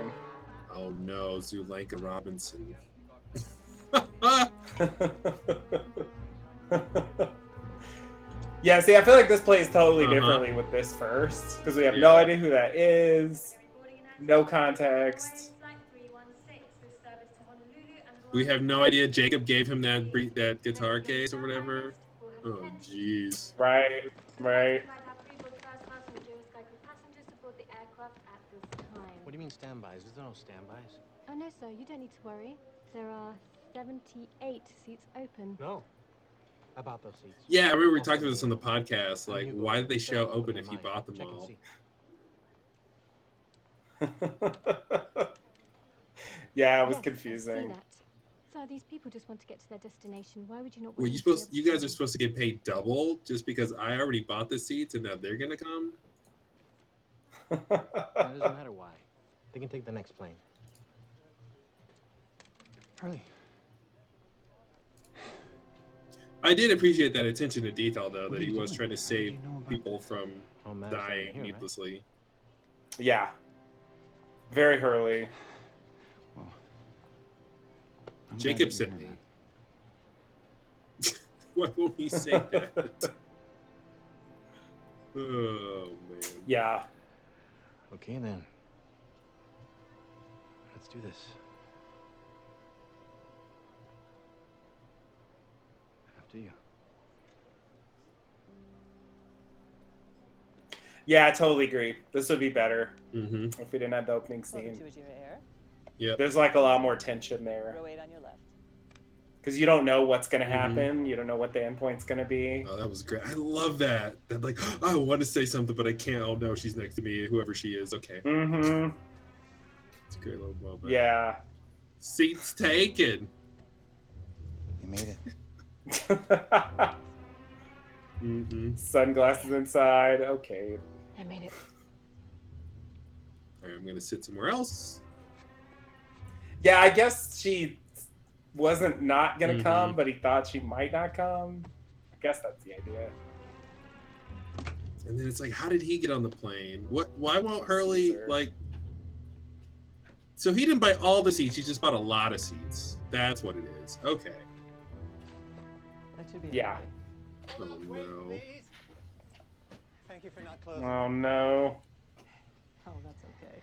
Oh no, Zuleikha Robinson. (laughs) (laughs) (laughs) yeah, see, I feel like this plays totally Uh-huh. differently with this first because we have no idea who that is, no context. We have no idea Jacob gave him that bre- that guitar case or whatever. Oh jeez. Right, right. What do you mean standbys? There's no standbys. Oh no, sir, you don't need to worry. There are 78 seats open. No. About those seats. Yeah, I remember we talked about this on the podcast. Like, why did they show open if you bought them all? (laughs) yeah, it was Yes, I see confusing. So these people just want to get to their destination. Why would you not? Were you them to supposed? You guys are supposed to get paid double just because I already bought the seats and now they're gonna come. It doesn't (laughs) matter why. They can take the next plane. Hurley. I did appreciate that attention to detail though that he was trying to save people from Oh, dying here, right? needlessly. Yeah. Very Hurley. Jacob said (laughs) Why won't he say that? (laughs) oh man. Yeah. Okay then. Let's do this. After you. Yeah, I totally agree. This would be better Mm-hmm. if we didn't have the opening scene. with your hair. Yeah. There's like a lot more tension there Row eight on your left. because you don't know what's gonna Mhm. happen. You don't know what the endpoint's gonna be. Oh, that was great. I love that. That like (gasps) I want to say something, but I can't. Oh no, she's next to me. Whoever she is. Okay. Mm-hmm. It's a great little moment. Yeah. Seats taken. You made it. Mm-hmm. Sunglasses inside. Okay. I made it. All right, I'm gonna sit somewhere else. Yeah, I guess she wasn't not gonna Mhm. come, but he thought she might not come. I guess that's the idea. And then it's like, how did he get on the plane? What? Why won't Hurley like? So he didn't buy all the seats. He just bought a lot of seats. That's what it is. Okay. That should be Yeah. Oh no. Thank you for not closing. Oh no. Oh, that's okay.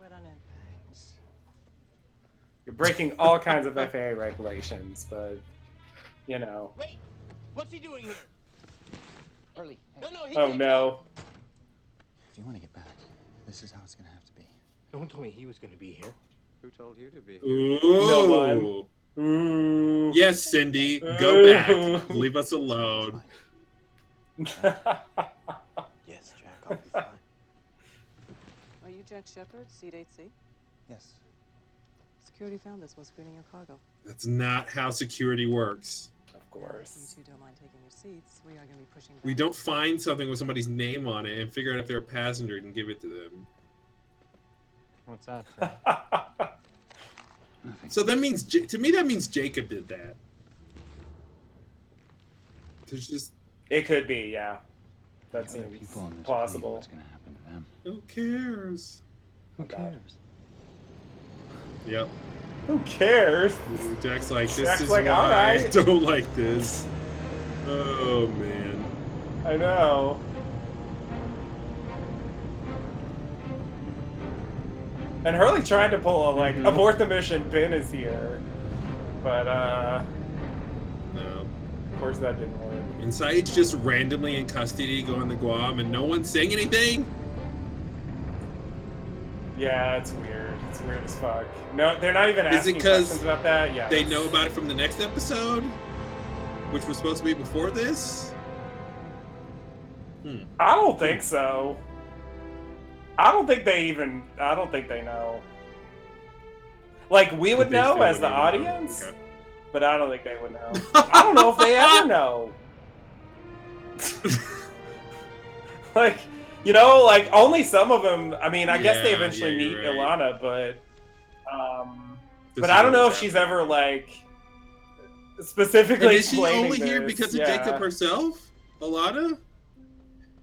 Right on in. You're breaking all kinds of FAA regulations, but you know. Wait, what's he doing here? Hurley. No, no, he Oh no. If you want to get back, this is how it's gonna have to be. No one told me he was going to be here. Who told you to be Ooh. No Ooh. Yes, Cindy. Go Ooh. back. Leave us alone. (laughs) Yes, Jack, I'll be fine. Are you Jack Shephard, Seat 8C? Yes. Security found this while screening your cargo. That's not how security works. Of If you course. two don't mind taking your seats, we are going to be pushing back. We don't find something with somebody's name on it and figure out if they're a passenger and give it to them. What's that? (laughs) So that means to me that means Jacob did that. There's just It could be, yeah. That The other seems people on this plane, plausible. What's gonna happen to them? who cares? Who cares? Yep. Who cares? Jack's like this Jack's is like, why "All I don't like this. Oh man. I know. And Hurley tried to pull a like Mhm. abort the mission. Ben is here, but uh, No. of course that didn't work. And Sayid's just randomly in custody going to Guam and no one's saying anything? Yeah, it's weird. It's weird as fuck. No, they're not even asking questions about that. Yeah, They know about it from the next episode? Which was supposed to be before this? Hmm. I don't think so. I don't think they even. I don't think they know. Like we would know as the wouldn't even know. audience, Okay. but I don't think they would know. I don't know if they ever (laughs) know. like, you know, like only some of them. I mean, I guess they eventually yeah, meet right. Ilana, but um, This but I don't know if she's ever like And specifically. is she only here this. because of Yeah. Jacob herself? Ilana?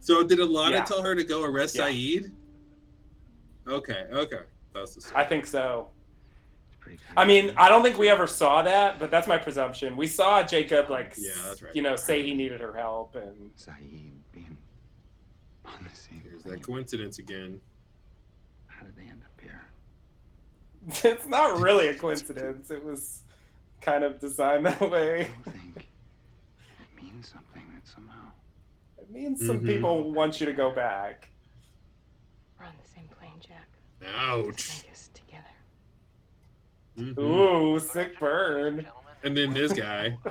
So did Ilana Yeah. tell her to go arrest Yeah. Sayid? Okay, okay. That's the I think so. I mean, I don't think we ever saw that, but that's my presumption. We saw Jacob like, Yeah, that's right. you know, say he needed her help, and Sayid being on the same Here's plane. that coincidence again. How did they end up here? (laughs) it's not really a coincidence. It was kind of designed that way. I think it means something that somehow. It means some Mhm. people want you to go back. We're on the same plane, Jack. Ouch. Make us together. Mhm. Ooh, sick burn. And then this guy. (laughs)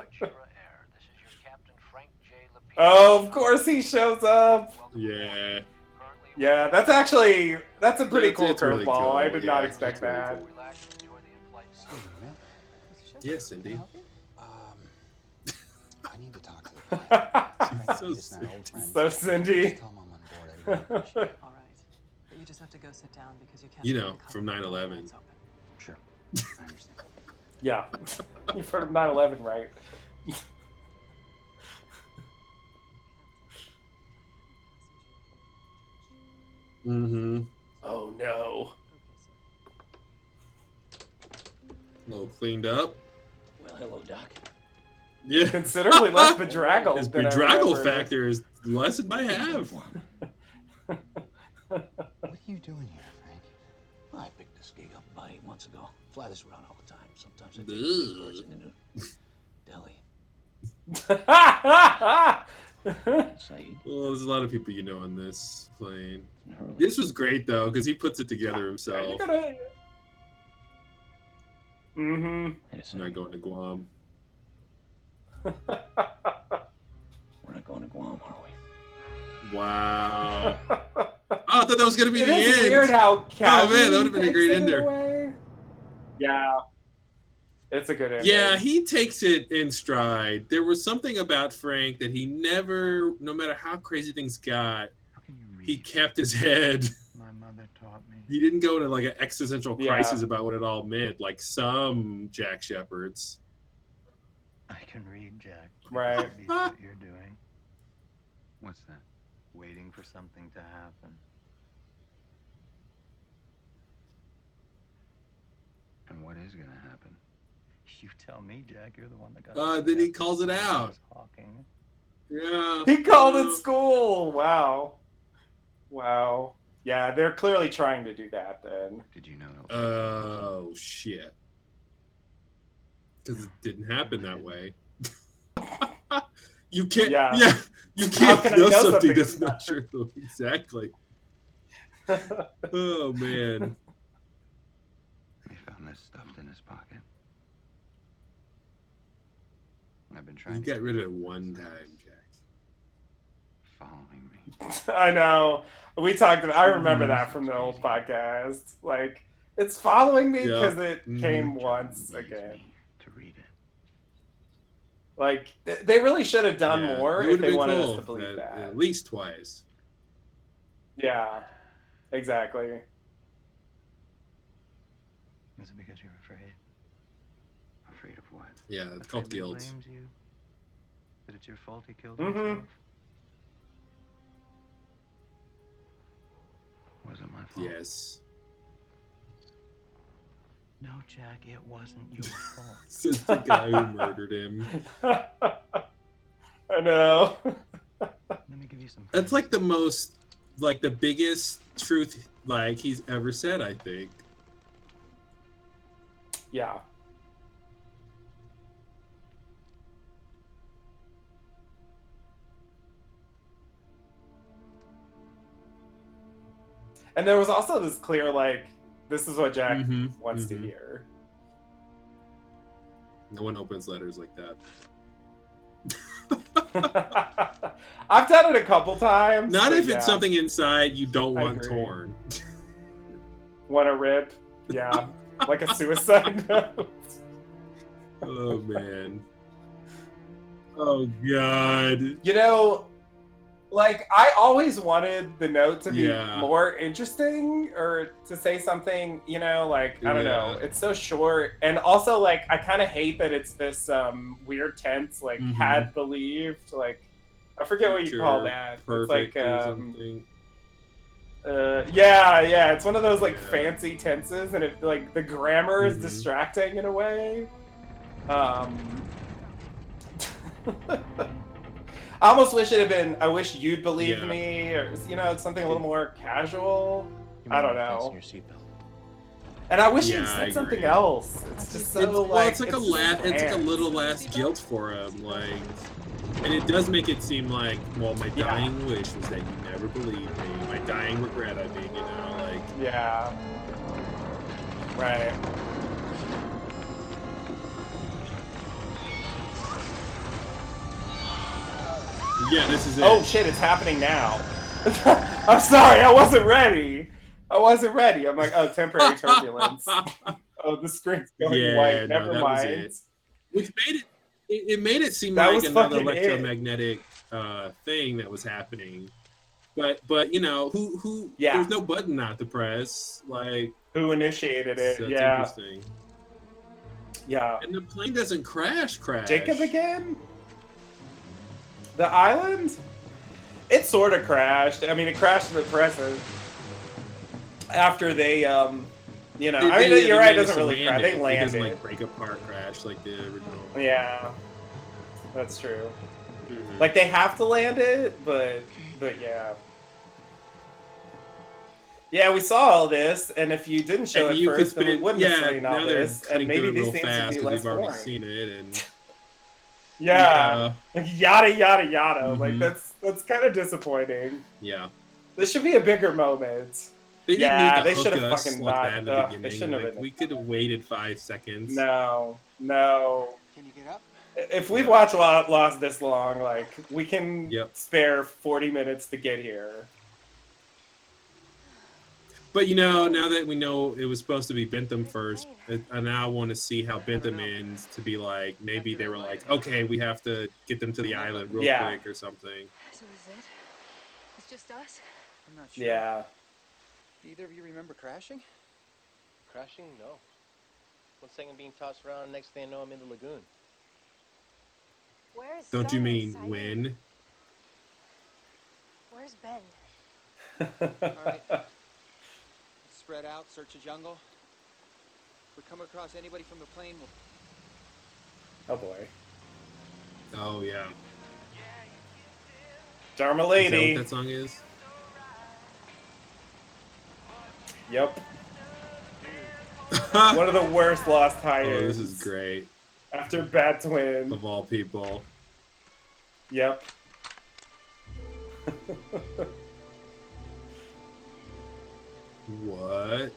Oh, of course he shows up. Yeah. Yeah, that's actually that's a pretty It's- cool it's really curveball. I did yeah, not it's expect really that. cool. Yes, Cindy. Um, I need to talk to the (laughs) pilot. (laughs) so He's an old friend. So Cindy. Just have to go sit down because you can't. You know, from with 9/11. lines. Sure. I understand. (laughs) Yeah. You've heard of 9 11, right? Mm-hmm. Oh no. A little cleaned up. Well, hello, Doc. Yeah. (laughs) Considerably less bedraggled. His than bedraggle factor is less lessened by half. What are you doing here, Frank? I picked this gig up about eight months ago. Fly this around all the time. Sometimes I take Ugh. this person into Delhi. (laughs) Well, there's a lot of people you know on this plane. This was great though, because he puts it together himself. Mm-hmm. He's not going to Guam. We're not going to Guam, are we? Wow. (laughs) oh, I thought that was gonna be It the is end. weird how oh man, that would have been a great takes it ender. away. Yeah. It's a good ending. Yeah, he takes it in stride. There was something about Frank that he never, no matter how crazy things got, he kept his head. My mother taught me. He didn't go into like an existential Yeah. crisis about what it all meant, like some Jack Shephards. I can read, Jack. Right. What you're doing. (laughs) What's that? Waiting for something to happen. And what is gonna happen? (laughs) You tell me, Jack. You're the one that got. Uh, then he calls it out. Hawking. Yeah. He called Uh, it school. Wow. Wow. Yeah, they're clearly trying to do that then. Did you know? Oh shit! Because it didn't happen that way. You can't. Yeah. Yeah. You can't can know, know something something that's that's not true. (laughs) Exactly. oh man. He found this stuffed in his pocket. I've been trying You to got rid of it one time, Jack. following me. (laughs) I know. We talked about I remember that from the old podcast. Like it's following me Yeah. because it Mhm. came once again. To read it. Like they really should have done Yeah, more if they wanted cool us to believe that- that. At least twice. Yeah. Exactly. Is it because you're afraid? Afraid of what? Yeah, it's Afraid called he guilt. blames you? That it's your fault he killed mm-hmm. himself? Was it my fault? Yes. No, Jack, it wasn't your (laughs) fault. Says the guy who murdered him. (laughs) I know. Let me give you some. That's like the most, like the biggest truth like he's ever said. I think. Yeah. And there was also this clear, like, this is what Jack Mhm, wants mhm. to hear. No one opens letters like that. (laughs) I've done it a couple times. Not if yeah, it's something inside you don't want torn. Want to rip? Yeah. like a suicide (laughs) note. Oh man. Oh god. You know, like I always wanted the note to be Yeah. more interesting or to say something, you know, like I don't know. It's so short. And also like I kind of hate that it's this um weird tense like Mhm. had believed like I forget what you call that. Perfect it's like um uh, yeah, yeah, it's one of those like fancy tenses, and it like the grammar is Mhm. distracting in a way. Um, (laughs) I almost wish it had been. I wish you'd believe Yeah. me, or you know, something a little more casual. I don't wanna know. Your seatbelt. And I wish Yeah, you'd said something else. It's just so It's, well, like it's like a just la- it's like a little last guilt for him, like, and it does make it seem like, well, my Yeah. dying wish was that you never believed me. My dying regret, I mean, you know, like, Yeah. Right. Yeah, this is it. Oh shit, it's happening now. (laughs) I'm sorry, I wasn't ready. I wasn't ready. I'm like, oh, temporary (laughs) turbulence. oh, the screen's going Yeah, white. no, Never mind. it. which made it it, it made it seem That like another electromagnetic uh thing that was happening. But but you know who who Yeah. there's no button not to press like Who initiated it? that's yeah. Yeah. And the plane doesn't crash crash. Jacob again? The island? It sort of crashed. I mean, it crashed in the present. After they, um, you know, They- I mean, they- you're right. It doesn't really crash. it. They It landed. doesn't like break apart crash like the original. Yeah, that's true. Mhm. Like they have to land it, but but yeah. Yeah, we saw all this, and if you didn't show And it first, then we wouldn't have yeah, seen all this, and maybe it these things would be less boring. seen it and (laughs) Yeah, like yada yada yada. Like Mhm. that's that's kind of disappointing. yeah. This should be a bigger moment. They yeah, need to they should have fucking like not. that in the ugh, they shouldn't have been. we could have waited five seconds. No, no. Can you get up? If we've watched Lo- Lost this long, like we can Yep. spare forty minutes to get here. But you know, now that we know it was supposed to be Bentham first, it, I now want to see how Bentham ends to be like maybe they were like, okay, we have to get them to the island real Yeah. quick or something. So is it? It's just us? I'm not sure. Yeah. Do either of you remember crashing? Crashing? No. One second being tossed around, next thing I know, I'm in the lagoon. Where's Don't you mean exciting? when? Where's Ben? (laughs) All right. Let's spread out, search the jungle. If we come across anybody from the plane, we'll Oh boy, Oh yeah. Dharma Is that Lady. what that song is? Yep. (laughs) One of the worst lost Oh, this is great. After Bad Twin. Of all people. Yep. (laughs) What?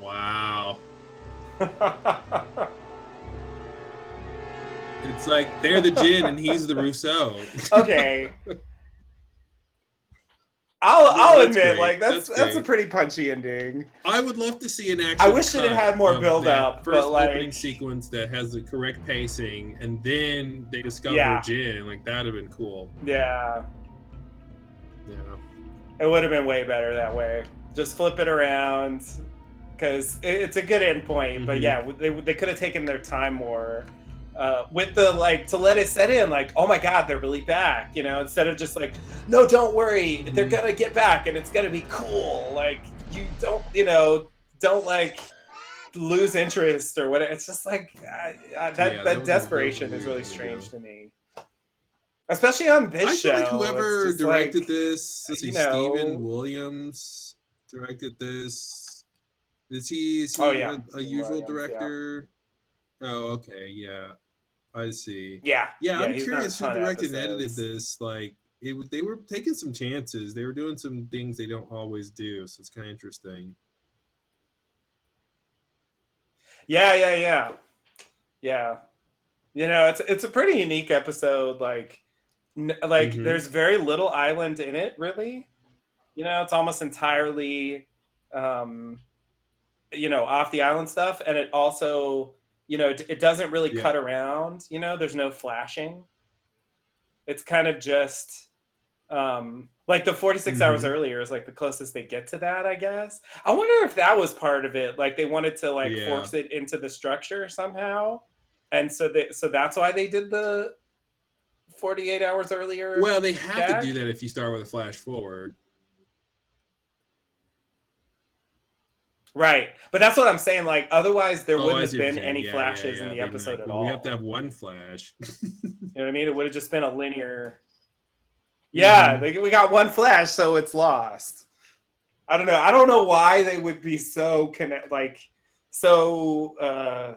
Wow. (laughs) It's like they're the Jin and he's the Rousseau. (laughs) okay. I'll Yeah, I'll admit, great. like that's That's that's, a pretty punchy ending. I would love to see an actual. I wish it had cut had more build up, First but like opening sequence that has the correct pacing, and then they discover Yeah. Jin. Like that'd have been cool. yeah, Yeah. it would have been way better that way. Just flip it around because it's a good end point. But yeah, they they could have taken their time more. Uh, with the like to let it set in like oh my god they're really back you know instead of just like no don't worry they're Mhm. gonna get back and it's gonna be cool like you don't you know don't like lose interest or what it's just like uh, uh, that Yeah, that desperation is really strange to me especially on this I show like whoever directed like, this, let's you know- Stephen Williams directed this. Is he, is he Oh, yeah, a, a usual Williams, yeah. director? Oh, okay, yeah, I see. yeah Yeah, I'm he's done a curious who directed and edited this. Like, it, they were taking some chances. They were doing some things they don't always do, so it's kind of interesting. Yeah, yeah, yeah, yeah. You know, it's it's a pretty unique episode. Like, n- like Mhm. there's very little island in it, really. You know, it's almost entirely, um, you know, off the island stuff, and it also, you know, it, it doesn't really Yeah. cut around. You know, there's no flashing. It's kind of just, um, like the 46 hours Mhm. earlier is like the closest they get to that, I guess. I wonder if that was part of it. Like they wanted to like Yeah. force it into the structure somehow, and so they so that's why they did the 48 hours earlier. Well, they have to do that if you start with a flash forward. Right? But that's what I'm saying. Like otherwise, there Oh, wouldn't have see what you're been any Yeah, yeah, flashes yeah. in the episode at all. We have to have one flash. (laughs) You know what I mean? It would have just been a linear. Yeah, Mhm. they, we got one flash, so it's lost. I don't know. I don't know why they would be so connect, like so, uh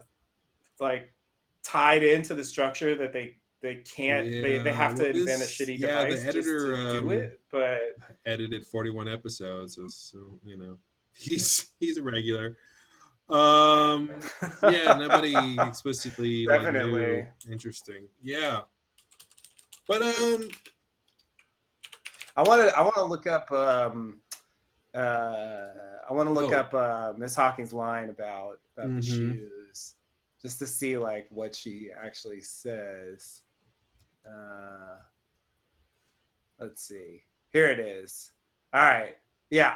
like tied into the structure that they they can't. they they have to invent a shitty yeah, the device editor, just to um, do it. But edited 41 episodes so, so you know he's he's a regular um yeah nobody (laughs) explicitly like. Definitely. interesting yeah but um I want to I want to look up um uh I want to look Oh. up uh Miss Hawking's line about about the Mhm. shoes. just to see like what she actually says. Uh, let's see. Here it is. All right. Yeah.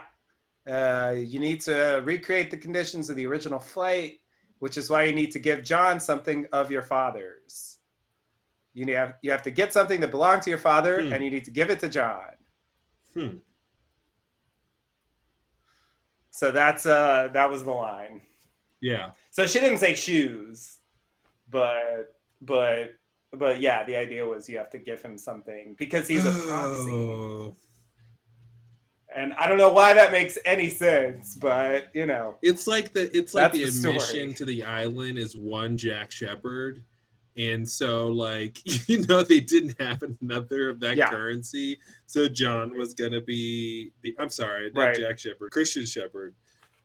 Uh, you need to recreate the conditions of the original flight, which is why you need to give John something of your father's. You have you have to get something that belonged to your father, Hmm. and you need to give it to John. Hmm. So that's uh that was the line. Yeah. So she didn't say shoes, but but but yeah, the idea was you have to give him something because he's a proxy. Oh. And I don't know why that makes any sense, but you know, It's like the it's like the the story. admission to the island is one Jack Shephard. And so like (laughs) you know they didn't have another of that Yeah. currency. So John was gonna be the I'm sorry, not Right. Jack Shephard, Christian Shephard.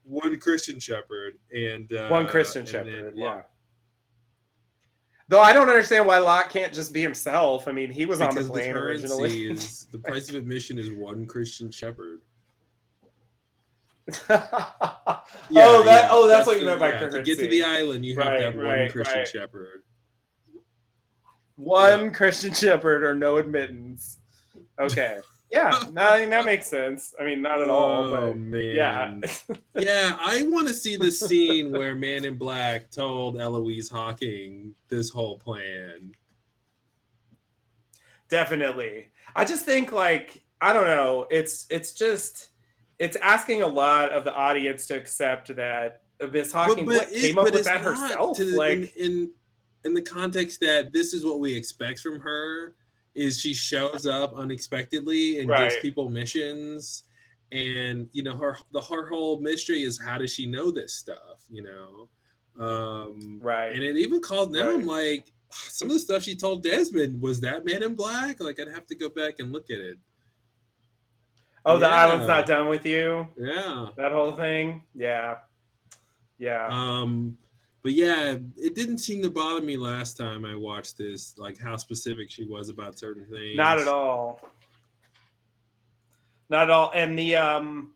One Christian Shephard and uh one Christian Shephard. yeah. Though I don't understand why Locke can't just be himself. I mean, he was on the Because the plane currency originally. is (laughs) the price of admission is one Christian Shephard. (laughs) oh, that oh, that's what you the- meant by yeah, currency. To get to the island, you have Right, to have one Christian right. Shephard. One Christian Shephard or no admittance. Okay. Yeah, (laughs) no, I mean, that makes sense. I mean, not at all, Oh but man. yeah. (laughs) yeah, I want to see the scene where Man in Black told Eloise Hawking this whole plan. definitely i just think like i don't know it's it's just it's asking a lot of the audience to accept that miss hawking what, it- came up with that herself to like in, in in the context that this is what we expect from her is she shows up unexpectedly and gives people missions. And you know her the her whole mystery is how does she know this stuff you know? Um right. and it even called them Right. like some of the stuff she told desmond was that man in black? Like i'd have to go back and look at it. Oh the island's not done with you? Yeah. That whole thing? Yeah. Yeah. Um, but yeah, it didn't seem to bother me last time I watched this, like how specific she was about certain things. not at all not at all and the um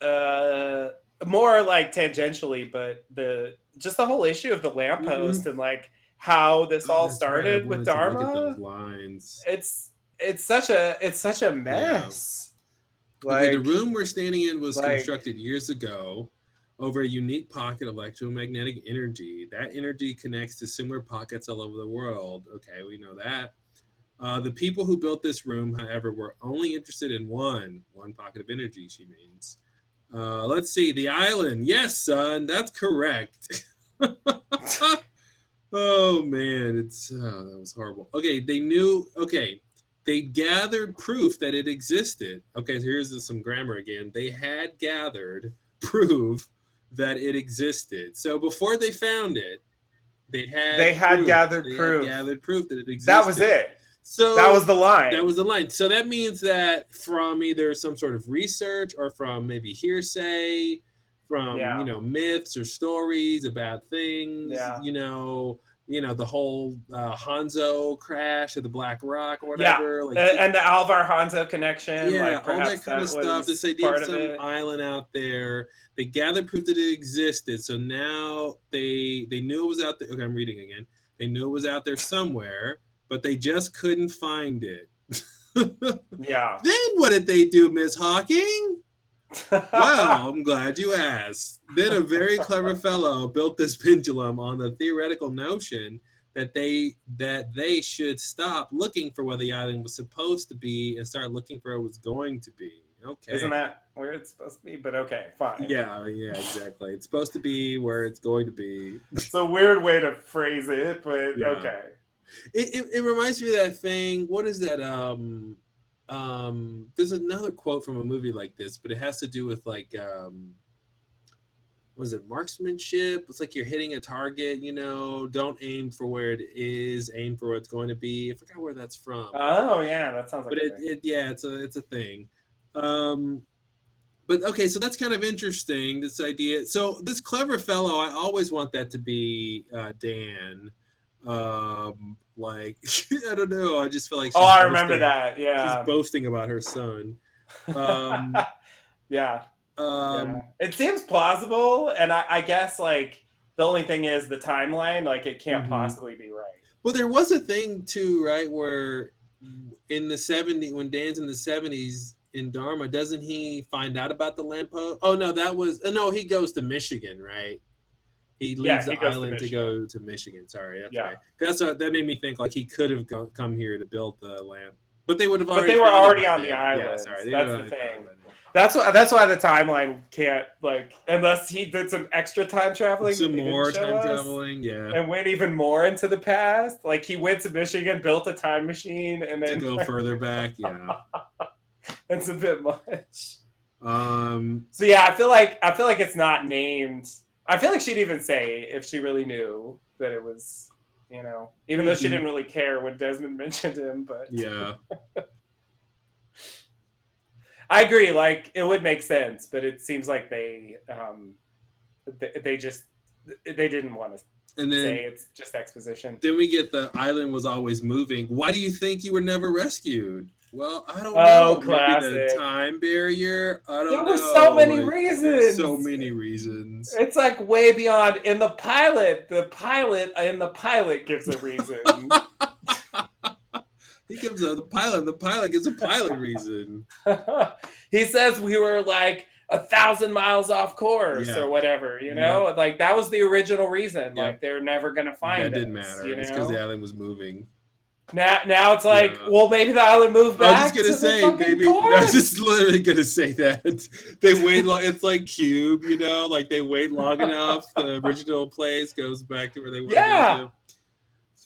uh more like tangentially but the just the whole issue of the lamppost and like how this all Mm-hmm. That's started with wanted look at dharma those lines. it's it's such a it's such a mess Okay, like the room we're standing in was like- constructed years ago over a unique pocket of electromagnetic energy. That energy connects to similar pockets all over the world. Okay, we know that. Uh, the people who built this room, however, were only interested in one, one pocket of energy, she means. Uh, let's see, the island. Yes, son, that's correct. (laughs) oh man, it's oh, that was horrible. Okay, they knew. Okay, they gathered proof that it existed. Okay, here's some grammar again. They had gathered (laughs) proof that it existed. So before they found it, they had They had gathered They had proof. gathered proof that it existed. that was it So that was the line that was the line. So that means that from either some sort of research or from maybe hearsay, from Yeah. you know myths or stories about things, Yeah. you know, you know the whole uh, Hanso crash of the Black Rock or yeah whatever. Like, and, and the Alvar Hanso connection yeah, like all that kind of stuff. This idea of of some it. island out there. They gathered proof that it existed. So now they they knew it was out there. Okay, I'm reading again. They knew it was out there somewhere, but they just couldn't find it. (laughs) yeah Then what did they do, Miss Hawking? Well, I'm glad you asked. Then a very clever fellow built this pendulum on the theoretical notion that they that they should stop looking for where the island was supposed to be and start looking for where it was going to be. Okay. isn't that where it's supposed to be but okay fine Yeah, yeah, exactly. It's supposed to be where it's going to be. (laughs) it's a weird way to phrase it but Yeah. okay It, it, it reminds me of that thing. What is that? Um, um, there's another quote from a movie like this, but it has to do with like, um, was it marksmanship? It's like you're hitting a target. You know, don't aim for where it is. Aim for where it's going to be. I forgot where that's from. oh yeah that sounds like but it, it, yeah, it's a it's a thing. Um, but okay, so that's kind of interesting. This idea. So this clever fellow, I always want that to be uh, Dan. Um, like (laughs) I don't know. I just feel like. oh she's i remember that yeah She's boasting about her son. (laughs) Um, yeah um, yeah. it seems plausible and I, I guess like The only thing is the timeline, like it can't Mhm. possibly be right. Well, there was a thing too, right? Where in the 70s, when Dan's in the 70s in Dharma, doesn't he find out about the lamppost? Oh, no, that was, uh, no, he goes to Michigan, right? He Yeah, leaves he the goes to island to, go to Michigan. Sorry. That's Yeah. right. That's what, that made me think like he could have go, come here to build the lamp. But they would have But they were already on the island. Yeah, sorry. That's the thing. found by then. That's why that's why the timeline can't like unless he did some extra time traveling. Some that they didn't more time us, traveling, yeah. and went even more into the past. Like he went to Michigan, built a time machine, and then To go (laughs) further back, yeah. (laughs) that's a bit much. Um, So yeah, I feel like I feel like it's not named. I feel like she'd even say if she really knew that it was, you know, even though she Mhm. didn't really care when Desmond (laughs) mentioned him. But yeah. (laughs) I agree. Like it would make sense, but it seems like they um they, they just they didn't want to And then say it's just exposition. Then we get the island was always moving. Why do you think you were never rescued? Well, I don't Oh, know. Maybe the time barrier. I don't There know. were so many Like, reasons. So many reasons. It's like way beyond in the pilot. The pilot uh, in the pilot gives a reason. (laughs) He gives a the pilot. The pilot gives a pilot reason. (laughs) he says we were like a thousand miles off course Yeah. or whatever, you know? Like that was the original reason. Yeah. Like they're never gonna find that didn't matter. You It's because the island was moving. Now, now it's like, Yeah. well, maybe the island moved back. I was just gonna to say, maybe. I was just literally gonna say that (laughs) they wait. Long, it's like Cube, you know, like they wait long enough. The (laughs) original place goes back to where they were. Yeah.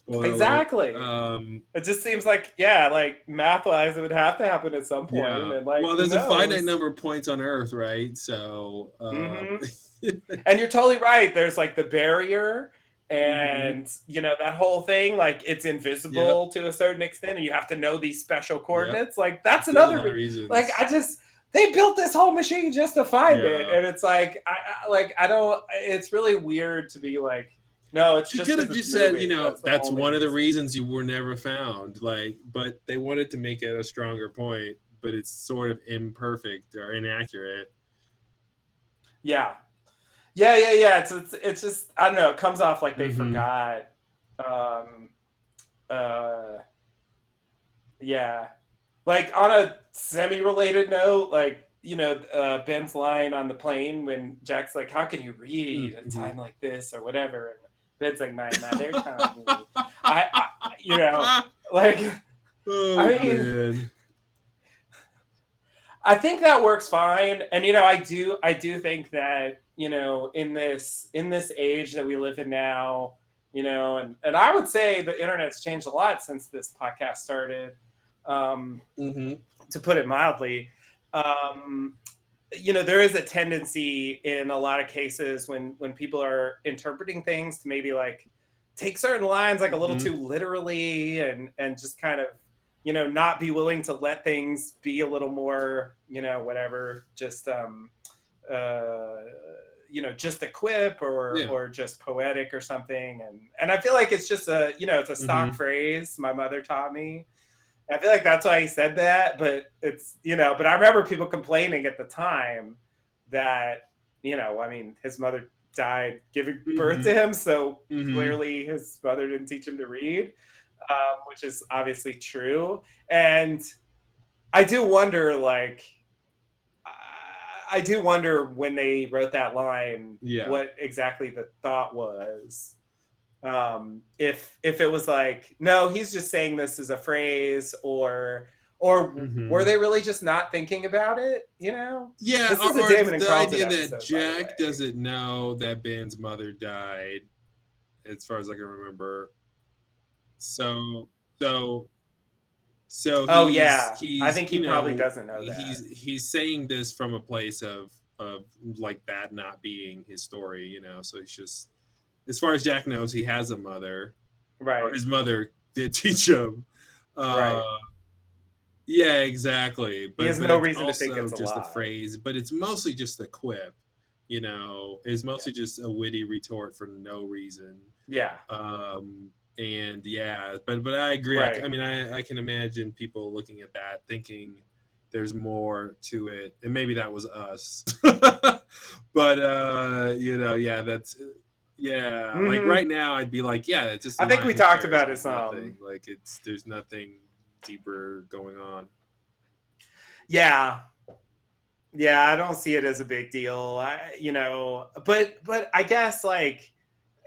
Exactly. Um, it just seems like, yeah, like math wise, it would have to happen at some point. yeah. And like, well, there's a finite number of points on Earth, right? So, uh, Mhm. (laughs) and you're totally right. There's like the barrier, Mm-hmm. and you know that whole thing. Like it's invisible to a certain extent, and you have to know these special coordinates. Like that's another lot of re- reasons. Like I just they built this whole machine just to find it, and it's like I, I like I don't. It's really weird to be like, no, it's you just could have just said, you know, the that's one of the reasons you were never found. Like, but they wanted to make it a stronger point, but it's sort of imperfect or inaccurate. Yeah. Yeah, yeah, yeah. It's, it's it's just I don't know, it comes off like they Mhm. forgot. Um uh yeah. Like on a semi-related note, like you know, uh, Ben's line on the plane when Jack's like, "How can you read at a time like this or whatever?" And Ben's like, "My, my, they're telling me." (laughs) I, I, you know, like, (laughs) Oh, I mean, man. I think that works fine. And you know, I do I do think that, you know, in this in this age that we live in now, you know, and and I would say the internet's changed a lot since this podcast started. Um to put it mildly. Um you know, there is a tendency in a lot of cases when when people are interpreting things to maybe like take certain lines like a little Mhm. too literally and and just kind of you know not be willing to let things be a little more you know whatever just um uh you know just a quip or Yeah. or just poetic or something and and i feel like it's just a you know it's a stock Mhm. phrase my mother taught me i feel like that's why he said that but it's you know but i remember people complaining at the time that you know i mean his mother died giving birth to him so Mhm. clearly his mother didn't teach him to read um, which is obviously true. And I do wonder, like, I- do wonder when they wrote that line, Yeah. what exactly the thought was. Um, if if it was like, no, he's just saying this as a phrase, or or Mhm. were they really just not thinking about it? You know? Yeah, This is or, a Damon the idea that episode, the Jack doesn't know that Ben's mother died, as far as I can remember. So, so, so. Oh, he's- yeah. I think he you probably doesn't know that. He's he's saying this from a place of of like that not being his story, you know. So he's just, as far as Jack knows, he has a mother. Right. His mother did (laughs) teach him. Uh, Right. Yeah, exactly. But, has but no reason to think it's a just lie. a phrase, but it's mostly just a quip. You know, it's mostly just a witty retort for no reason. Yeah. Um, and yeah, but but I agree. I- Right. I, mean, I I can imagine people looking at that thinking there's more to it, and maybe that was us. (laughs) but uh, you know, yeah, that's Yeah, like Mhm. right now, I'd be like, yeah, it's just. I think we talked about it something. Like it's there's nothing deeper going on. Yeah. Yeah, I don't see it as a big deal. I, you know, but but I guess like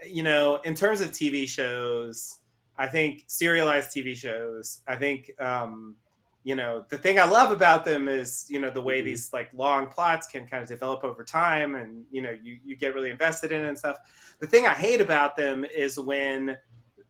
you know, in terms of TV shows, I think serialized TV shows, I think um you know, the thing I love about them is, you know, the way these like long plots can kind of develop over time and you know, you you get really invested in it and stuff. The thing I hate about them is when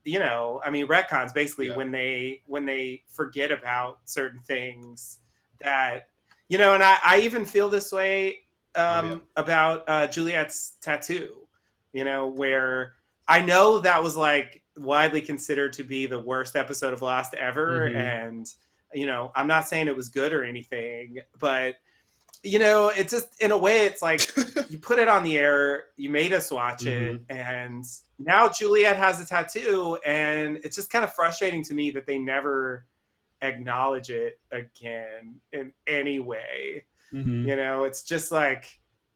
you know, I mean retcons basically when they when they forget about certain things that you know and i, I even feel this way um, about uh, juliet's tattoo you know where i know that was like widely considered to be the worst episode of lost ever Mhm. and you know i'm not saying it was good or anything but you know it's just in a way it's like (laughs) you put it on the air you made us watch it and now juliet has a tattoo and it's just kind of frustrating to me that they never acknowledge it again in any way Mhm. you know it's just like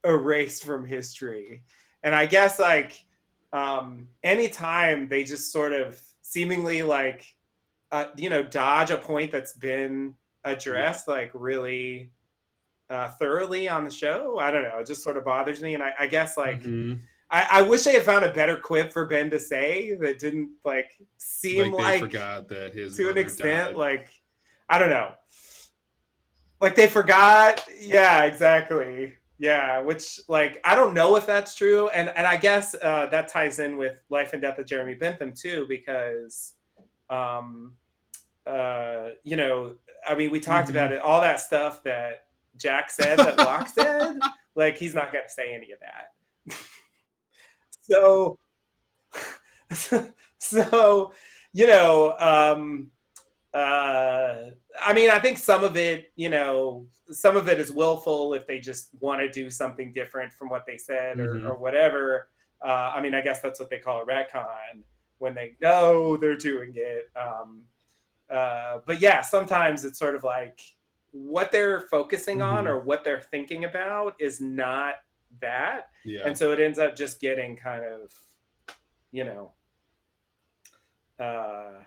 erased from history and i guess like um anytime they just sort of seemingly like uh, you know dodge a point that's been addressed like really uh thoroughly on the show i don't know it just sort of bothers me and i, I guess like Mhm. I, I wish they had found a better quip for ben to say that didn't like seem like like, they forgot that his to an extent died. like i don't know like they forgot yeah exactly yeah which like i don't know if that's true and and i guess uh that ties in with life and death of jeremy bentham too because um uh you know i mean we talked about it all that stuff that jack said that locke (laughs) said like he's not gonna say any of that. (laughs) So (laughs) so you know um uh i mean i think some of it you know some of it is willful if they just want to do something different from what they said or, Mhm. or whatever uh i mean i guess that's what they call a retcon when they know they're doing it um uh but yeah sometimes it's sort of like what they're focusing on Mhm. or what they're thinking about is not that Yeah. and so it ends up just getting kind of you know uh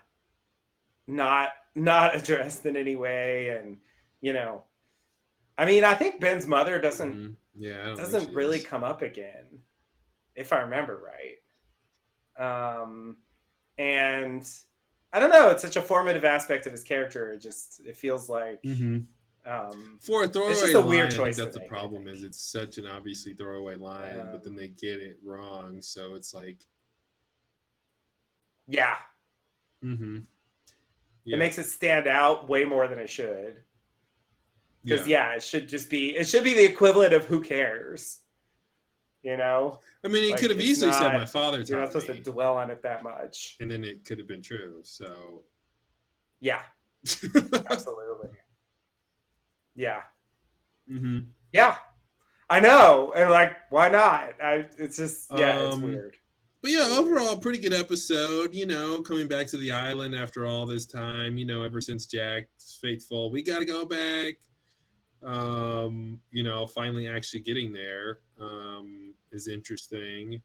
not not (laughs) addressed in any way and you know i mean i think ben's mother doesn't Mhm. Yeah, I don't think doesn't really is. come up again if i remember right um and i don't know it's such a formative aspect of his character it just it feels like Mhm. um For a throwaway it's just a line, weird choice that's the make. problem. Is it's such an obviously throwaway line, but then they get it wrong, so it's like, yeah mm-hmm. It makes it stand out way more than it should. Because yeah. it should just be it should be the equivalent of who cares you know? I mean, he Like, could have it's easily said, "My father you're not supposed me," to dwell on it that much. And then it could have been true. So, yeah. (laughs) Absolutely. Yeah. Mm-hmm. yeah. I know. And like why not? I it's just yeah it's Um, weird But yeah, overall, pretty good episode. You know, coming back to the island after all this time. You know, ever since Jack's faithful, we got to go back. Um, you know, finally actually getting there um, is interesting.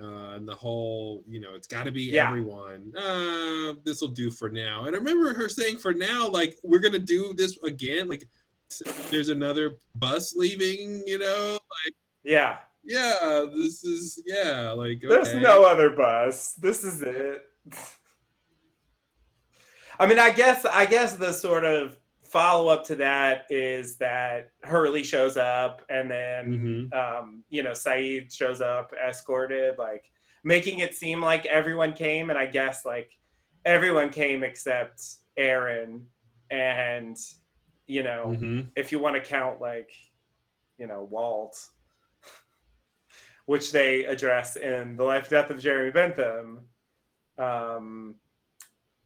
Uh, and the whole, you know, it's got to be Yeah. everyone. Uh, this will do for now. And I remember her saying, "For now, like we're gonna do this again. Like there's another bus leaving. You know, like yeah yeah, this is yeah, like There's no other bus. This is it. (laughs) I mean, I guess I guess the sort of follow up to that is that Hurley shows up and then um, you know, Sayid shows up escorted, like making it seem like everyone came, and I guess like everyone came except Aaron and you know, Mhm. if you want to count like, you know, Walt which they address in The Life Death of Jeremy Bentham. Um,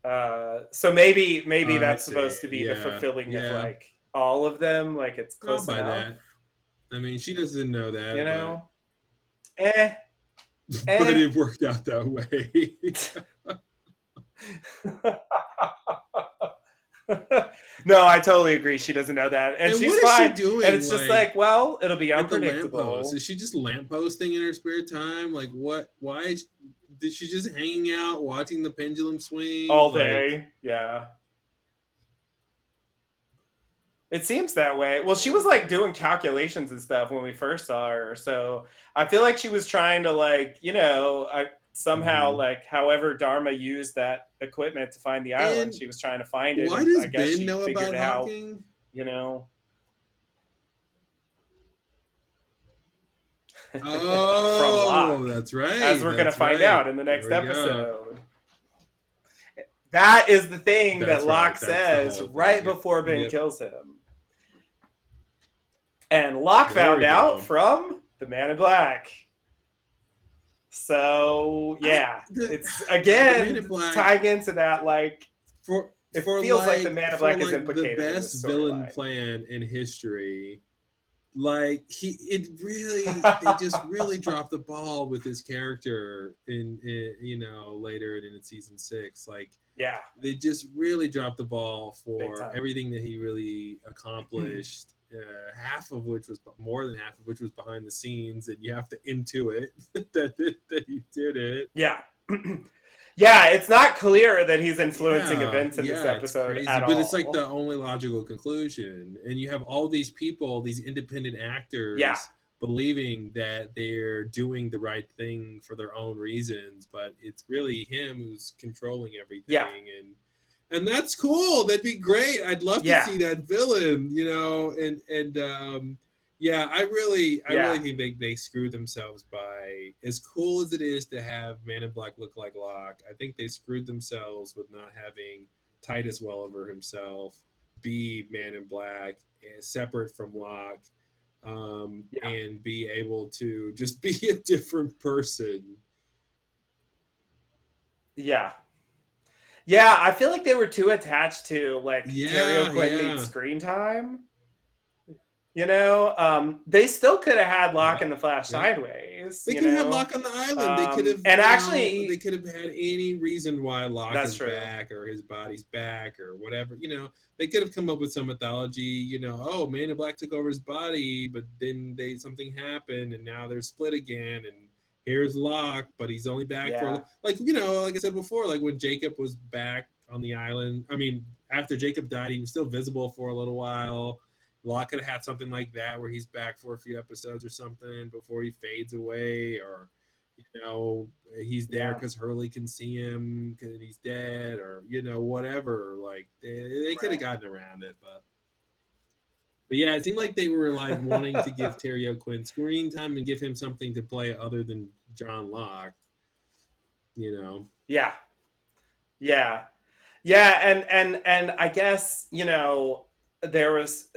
uh, so maybe maybe Oh, that's supposed to be the Yeah, fulfilling of like all of them, like it's close enough. that. I mean, she doesn't know that, You but- know, eh. (laughs) but, eh. it worked out that way. (laughs) (laughs) No, I totally agree. She doesn't know that, and, And she's what is she fine. doing, and it's just like, like, well, it'll be unpredictable. Is she just lampposting in her spare time? Like what? Why is did she just hanging out watching the pendulum swing all Like, day. Yeah. It seems that way. Well, she was like doing calculations and stuff when we first saw her. So I feel like she was trying to like, you know, I somehow Mhm. like however Dharma used that equipment to find the island, And she was trying to find it. Why does I guess Ben she know figured about out, Hawking? you know. (laughs) Oh, Locke, that's right. As we're gonna find right. out in the next There we go. episode. That is the thing That's that right, Locke that's the says whole thing, right before Ben yep. kills him. And Locke There found out from the Man in Black. So yeah, the- it's (sighs) again in tying into that like For it for feels like, the Man in for, Black is implicated. The in best villain storyline. plan in history. Like he, it really, (laughs) they just really dropped the ball with his character in, in, you know, later in season six. Like Yeah, they just really dropped the ball for everything that he really (clears throat) accomplished. Uh, half of which was more than half of which was behind the scenes, and you have to intuit (laughs) that that he did it. yeah. (clears throat) yeah, it's not clear that he's influencing Yeah, events in this yeah, it's episode crazy, at but all. it's like the only logical conclusion. And you have all these people, these independent actors, Yeah. believing that they're doing the right thing for their own reasons, but it's really him who's controlling everything. Yeah. And and that's cool. That'd be great. I'd love Yeah. to see that villain, you know, and and um yeah, I really, I Yeah. really think they, they screwed themselves by as cool as it is to have Man in Black look like Locke. I think they screwed themselves with not having Titus Welliver himself be Man in Black, eh, separate from Locke, um, and be able to just (laughs) be a different person. Yeah. Yeah, I feel like they were too attached to like Yeah, Terry O'Quinn yeah. screen time. You know, um, they still could have had Locke in the Flash Yeah. sideways. They could have know? Locke on the island. they Um, could have, and actually- they could have had any reason why Locke is true. back or his body's back or whatever. You know, they could have come up with some mythology. You know, oh, Man in Black took over his body, but then they something happened, and now they're split again. And here's Locke, but he's only back Yeah. for like you know, like I said before, like when Jacob was back on the island. I mean, after Jacob died, he was still visible for a little while. Locke could have had something like that where he's back for a few episodes or something before he fades away, or you know, he's there Yeah. because Hurley can see him because he's dead, or you know, whatever. Like they, they could have gotten around it, but but yeah, it seemed like they were like wanting to give (laughs) Terry O'Quinn screen time and give him something to play other than John Locke. You know, Yeah. Yeah. Yeah, and and and I guess, you know, there was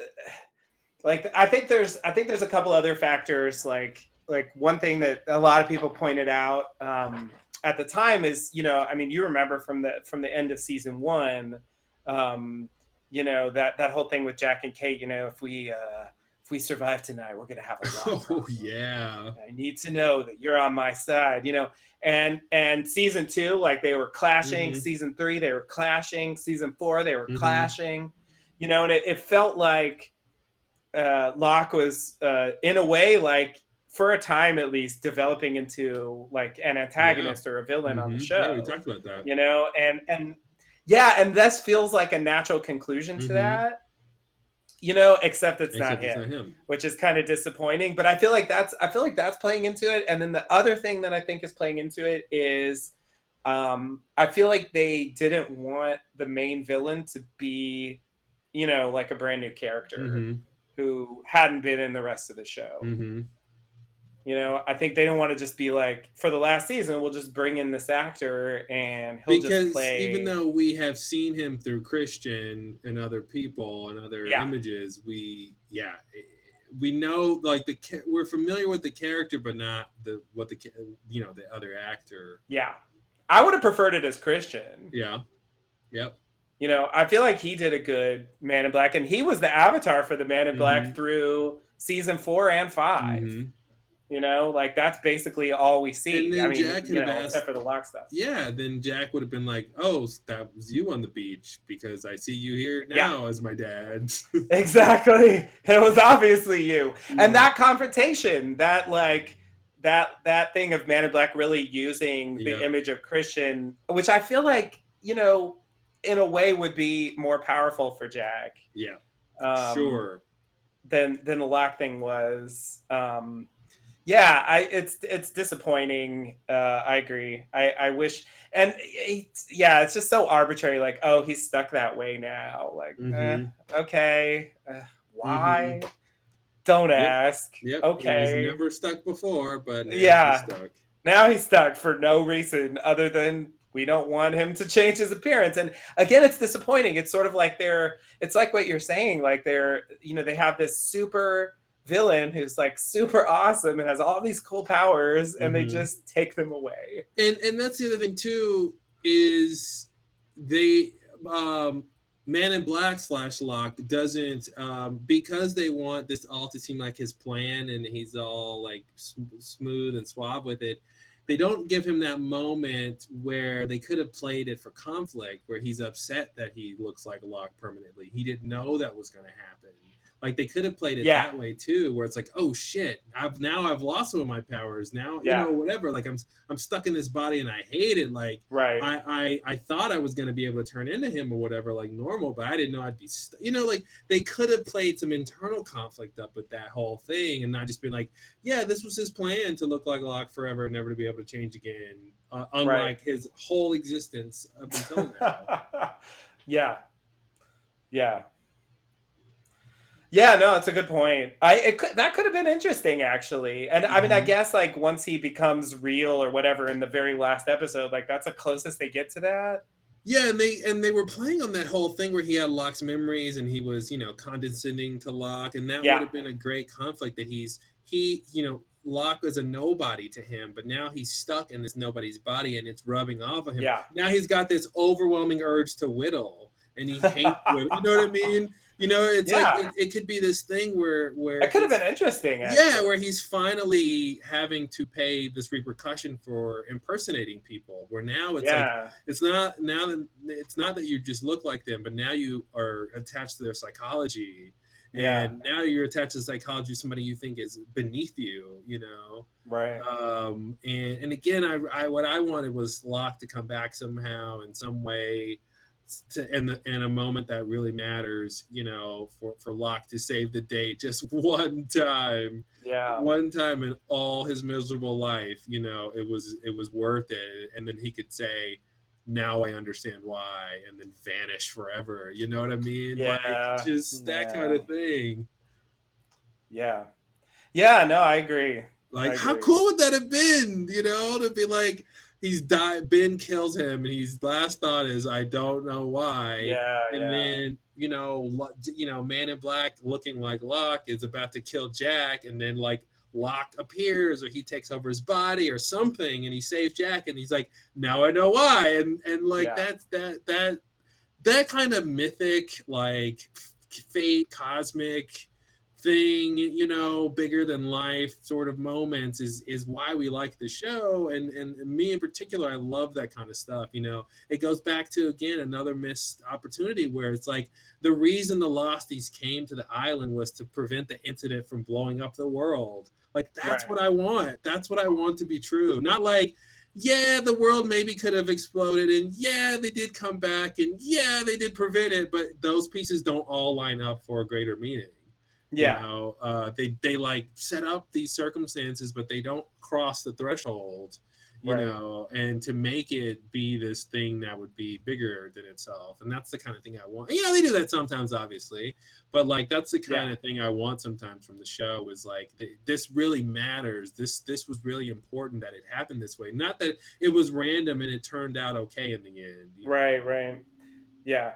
like I think there's I think there's a couple other factors like like one thing that a lot of people pointed out um at the time is, you know, I mean, you remember from the from the end of season 1 um you know that that whole thing with Jack and Kate, you know, if we uh we survive tonight, we're to have a (laughs) long oh yeah, I need to know that you're on my side, you know. And and season two, like they were clashing. Mhm. Season three, they were clashing. Season four, they were Mhm. clashing. You know, and it, it felt like uh Locke was uh in a way like for a time at least developing into like an antagonist or a villain on the show Yeah, we talked about that. you know and and yeah and this feels like a natural conclusion to Mhm. that you know except it's, Except not, it's him, not him. which is kind of disappointing but i feel like that's i feel like that's playing into it and then the other thing that i think is playing into it is um i feel like they didn't want the main villain to be you know like a brand new character Mhm. who hadn't been in the rest of the show Mhm. You know i think they don't want to just be like for the last season we'll just bring in this actor and he'll because just play even though we have seen him through Christian and other people and other Yeah. images, we yeah, eh, we know like the we're familiar with the character, but not the what the you know the other actor. Yeah. I would have preferred it as Christian. Yeah. Yep. You know, I feel like he did a good Man in Black, and he was the avatar for the Man in Black Mhm. through season four and 5 Mhm. You know, like that's basically all we see. And then I mean, Jack you know, asked- except for the Locke stuff. Yeah, then Jack would have been like, "Oh, that was you on the beach because I see you here Yeah. now as my dad." (laughs) exactly it was obviously you Mm-hmm. and that confrontation that like that that thing of man in black really using the Yeah. image of christian which i feel like you know in a way would be more powerful for jack yeah, um, sure. than than the Locke thing was um yeah i it's it's disappointing uh i agree i i wish and it's, yeah it's just so arbitrary like oh he's stuck that way now like eh, Mhm. okay uh, why don't Yep. ask Yep. okay never stuck before, but now he's Yeah. stuck. now he's stuck for no reason other than we don't want him to change his appearance and again it's disappointing it's sort of like they're it's like what you're saying like they're you know they have this super villain who's like super awesome and has all these cool powers and they Mhm. just take them away. And and that's the other thing too is they um man in black slash Locke doesn't um because they want this all to seem like his plan and he's all like sm- smooth and suave with it they don't give him that moment where they could have played it for conflict where he's upset that he looks like a Locke permanently. He didn't know that was going to happen like they could have played it Yeah. that way too where it's like oh shit i've now i've lost some of my powers now Yeah. you know whatever like i'm i'm stuck in this body and i hate it like right I, I I thought I was gonna be able to turn into him or whatever, like normal, but I didn't know I'd be, st- you know, like they could have played some internal conflict up with that whole thing and not just been like, yeah, this was his plan to look like a Locke forever and never to be able to change again, uh, unlike his whole existence up until now. (laughs) yeah yeah yeah no it's a good point i it could, that could have been interesting actually and i mean i Mhm. guess like once he becomes real or whatever in the very last episode like that's the closest they get to that Yeah, and they and they were playing on that whole thing where he had Locke's memories and he was, you know, condescending to Locke, and that Yeah. would have been a great conflict that he's he, you know, Locke was a nobody to him, but now he's stuck in this nobody's body and it's rubbing off of him. Yeah. Now he's got this overwhelming urge to whittle, and he hates whittle. You know what I mean? You know, it's Yeah. like it, it could be this thing where where that could have been interesting yeah, where he's finally having to pay this repercussion for impersonating people. Where now it's like yeah it's not now that it's not that you just look like them, but now you are attached to their psychology. Yeah. And now you're attached to the psychology of somebody you think is beneath you, you know. right Um, and and again, I, I what I wanted was Locke to come back somehow in some way, to in the, in a moment that really matters, you know, for for Locke to save the day just (laughs) one time yeah one time in all his miserable life, you know, it was it was worth it. And then he could say, "Now I understand why," and then vanish forever. You know what I mean? Yeah, like, just that kind of thing. yeah yeah no i agree Like, I how cool would that have been? You know, to be like, he's died. Ben kills him, and his last thought is, "I don't know why." yeah and yeah then you know you know man in black looking like locke is about to kill jack and then like locke appears or he takes over his body or something and he saves jack and he's like now i know why and and like Yeah. that's that that that kind of mythic like fate cosmic thing you know bigger than life sort of moments is is why we like the show. And and me in particular i love that kind of stuff you know. It goes back to again another missed opportunity where it's like the reason the losties came to the island was to prevent the incident from blowing up the world. Like that's Right. what i want. That's what i want to be true. Not like yeah the world maybe could have exploded and yeah they did come back and yeah they did prevent it but those pieces don't all line up for a greater meaning yeah you know uh they they like set up these circumstances but they don't cross the threshold you Right. know and to make it be this thing that would be bigger than itself and that's the kind of thing i want you know they do that sometimes obviously but like that's the kind Yeah. of thing i want sometimes from the show is like this really matters this this was really important that it happened this way not that it was random and it turned out okay in the end you know? Right, right. Yeah.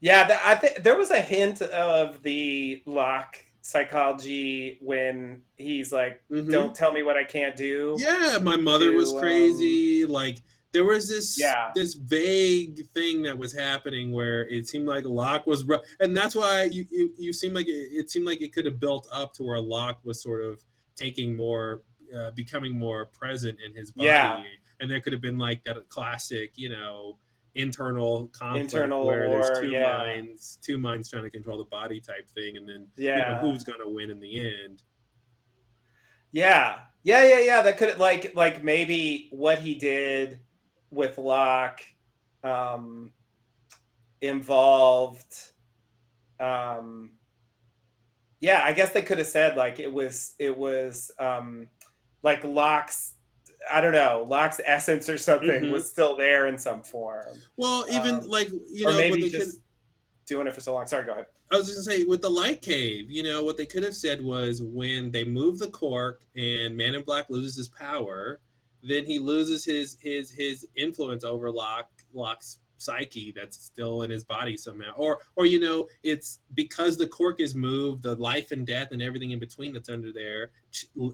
Yeah, th- I think there was a hint of the Locke psychology when he's like, Mhm. "Don't tell me what I can't do." Yeah, my mother was to, um, crazy. like there was this Yeah. this vague thing that was happening where it seemed like Locke was, and that's why you you, you seem like it, it seemed like it could have built up to where Locke was sort of taking more uh, becoming more present in his body. Yeah. And there could have been like that classic, you know, internal conflict Internal where war, there's two yeah. minds, two minds trying to control the body type thing, and then you know, Yeah. who's gonna win in the end. Yeah. Yeah, yeah, yeah. That could like like maybe what he did with Locke um involved um yeah, I guess they could have said like it was it was um like Locke's I don't know, Locke's essence or something Mhm. was still there in some form. Well, even Um, like you know, maybe just could- doing it for so long. Sorry, go ahead. I was just gonna say with the light cave, you know, what they could have said was when they move the cork and Man in Black loses his power, then he loses his his his influence over Locke Locke's psyche that's still in his body somehow. Or or you know, it's because the cork is moved, the life and death and everything in between that's under there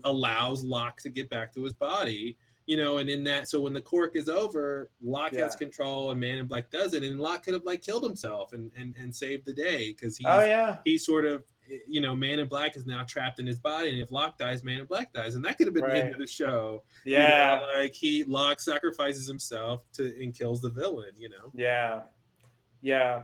allows Locke to get back to his body. You know, and in that, so when the cork is over, Locke has control, and Man in Black doesn't and Locke could have like killed himself and and, and saved the day because he Oh yeah. he's sort of you know man in black is now trapped in his body and if locke dies man in black dies and that could have been the end of the show You know, Yeah. like he locke sacrifices himself to and kills the villain you know Yeah. Yeah.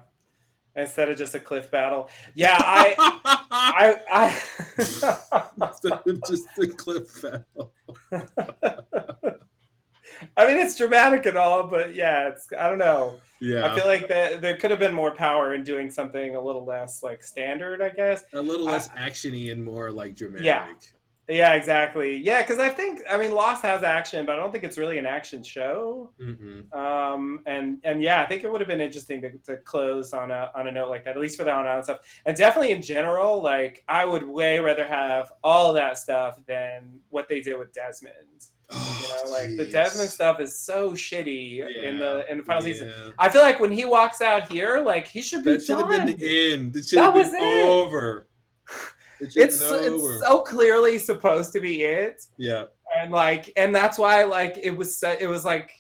Instead of just a cliff battle. Yeah, I (laughs) I I instead of just a cliff battle (laughs) I mean it's dramatic and all, but yeah, it's I don't know. yeah I feel like that there could have been more power in doing something a little less like standard, I guess. a little less actiony and more like dramatic Yeah. Yeah, exactly. Yeah, because I think I mean Lost has action, but I don't think it's really an action show. Mm-mm. Um, and and yeah, I think it would have been interesting to, to close on a on a note like that, at least for that on stuff. And definitely in general, like I would way rather have all that stuff than what they did with Desmond. You know, like the. Desmond stuff is so shitty in the in the final season. I feel like when he walks out here, like he should be that should have done. been the end it should That have was been it. over (laughs) it been over. it's so clearly supposed to be it. yeah and like and that's why like it was so- it was like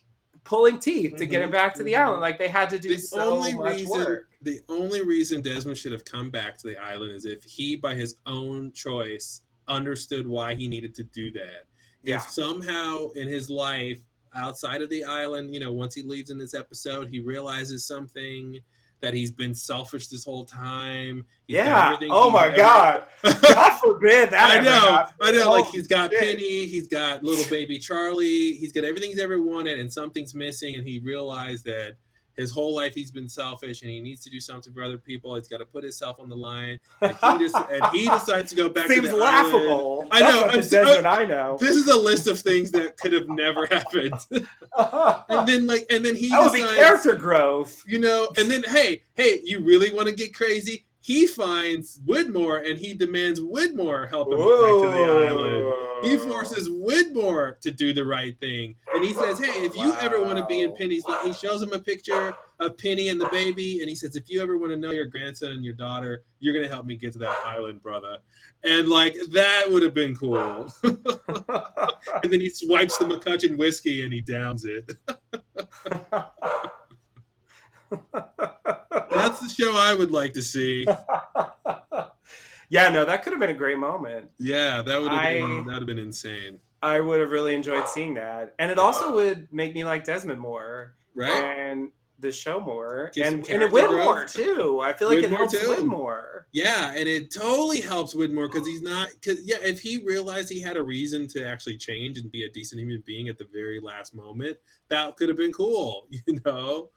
pulling teeth to get him Mhm, back to the mhm. island like they had to do the so only much reason work the only reason Desmond should have come back to the island is if he by his own choice understood why he needed to do that. Yeah. If somehow in his life outside of the island, you know, once he leaves in this episode, he realizes something that he's been selfish this whole time. He's yeah everything oh my ever- god (laughs) god forbid that I know. I know. Like he's got shit. Penny, he's got little baby Charlie, he's got everything he's ever wanted, and something's missing. And he realized that his whole life he's been selfish, and he needs to do something for other people. He's got to put himself on the line. And he, (laughs) just, and he decides to go back seems to the laughable Island. I know. I'm so- I know This is a list of things that could have never happened. (laughs) and then like, and then he that would be decides, character growth you know, and then hey, hey, you really want to get crazy? He finds Widmore and he demands Widmore help him back to the island. He forces Widmore to do the right thing. And he says, Hey, if you ever want to be in Penny's life, he shows him a picture of Penny and the baby. And he says, If you ever want to know your grandson and your daughter, you're going to help me get to that island, brother. And like, that would have been cool. (laughs) and then he swipes the MacCutcheon whiskey and he downs it. (laughs) That's the show I would like to see. (laughs) yeah no that could have been a great moment Yeah, that would have I- been that would have been insane. i would have really enjoyed seeing that and it also would make me like desmond more Right? and the show more Get and, and it win more too i feel like it Widmore helps too. Yeah, and it totally helps Widmore because he's not because yeah, if he realized he had a reason to actually change and be a decent human being at the very last moment, that could have been cool, (laughs) you know.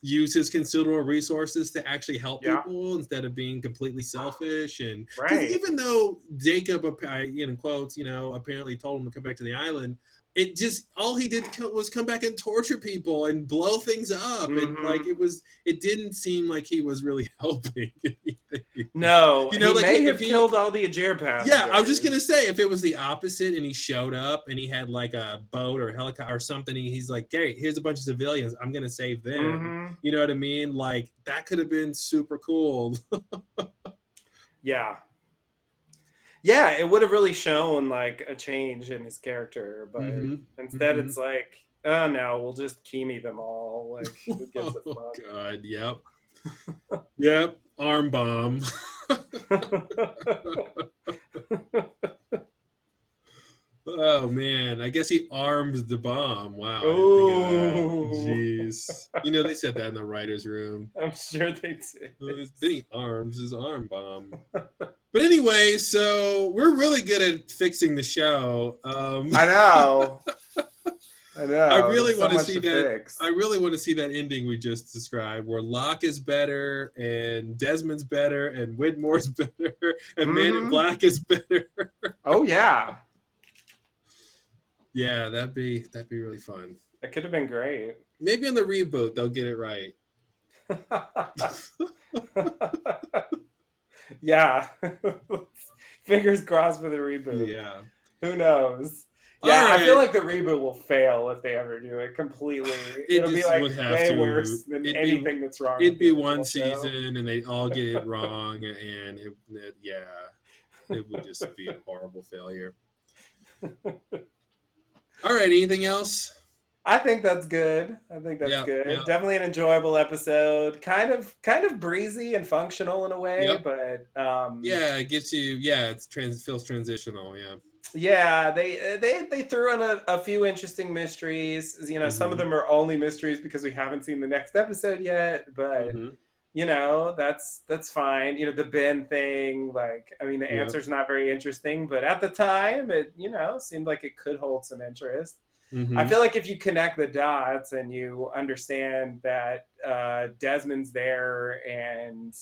Use his considerable resources to actually help Yeah. people instead of being completely selfish and Right. even though Jacob, you know, quotes, you know, apparently told him to come back to the island, it just all he did was come back and torture people and blow things up, and Mhm. like it was, it didn't seem like he was really (laughs) helping. anything. no You know, he like, may if have he- killed all the Ajira passengers. Yeah, I was just gonna say if it was the opposite and he showed up and he had like a boat or helicopter or something, he- he's like, "Hey, here's a bunch of civilians. I'm gonna save them." Mhm. You know what I mean? Like that could have been super cool. (laughs) Yeah. Yeah, it would have really shown like a change in his character, but Mhm, instead mhm. it's like, oh no, we'll just Keamy them all. Like, (laughs) who gives a oh? God, yep, (laughs) yep, arm bomb. (laughs) Oh man, I guess he armed the bomb. Wow. I didn't think of that. Ooh. Jeez. You know they said that in the writers' room. (laughs) I'm sure they did. He arms his arm bomb. But anyway, so we're really good at fixing the show. Um, I know. (laughs) I know. I really so want to see that. fix. I really want to see that ending we just described, where Locke is better, and Desmond's better, and Widmore's (laughs) better, and Man in Mhm. Black is better. Oh yeah, yeah, that'd be that'd be really fun. that could have been great. Maybe on the reboot they'll get it right. (laughs) yeah. (laughs) Fingers crossed for the reboot. Yeah. Who knows? Yeah, I feel like the reboot will fail if they ever do it completely. (sighs) It It'll be like way to. worse than It'd be- anything that's wrong. It'd be one show. season, and they all get it (laughs) wrong, and it, it yeah, it would just be a horrible failure. All right, anything else? I think that's good. I think that's Yeah, good. yeah. Definitely an enjoyable episode. Kind of kind of breezy and functional in a way, Yep. but um Yeah, it gets you. Yeah, it's trans feels transitional. Yeah. yeah, they they they threw in a, a few interesting mysteries. You know, some of Mhm. them are only mysteries because we haven't seen the next episode yet, but Mhm. You know, that's that's fine. You know, the Ben thing, like I mean the Yeah. answer's not very interesting, but at the time it, you know, seemed like it could hold some interest. I Mhm. feel like if you connect the dots and you understand that uh, Desmond's there and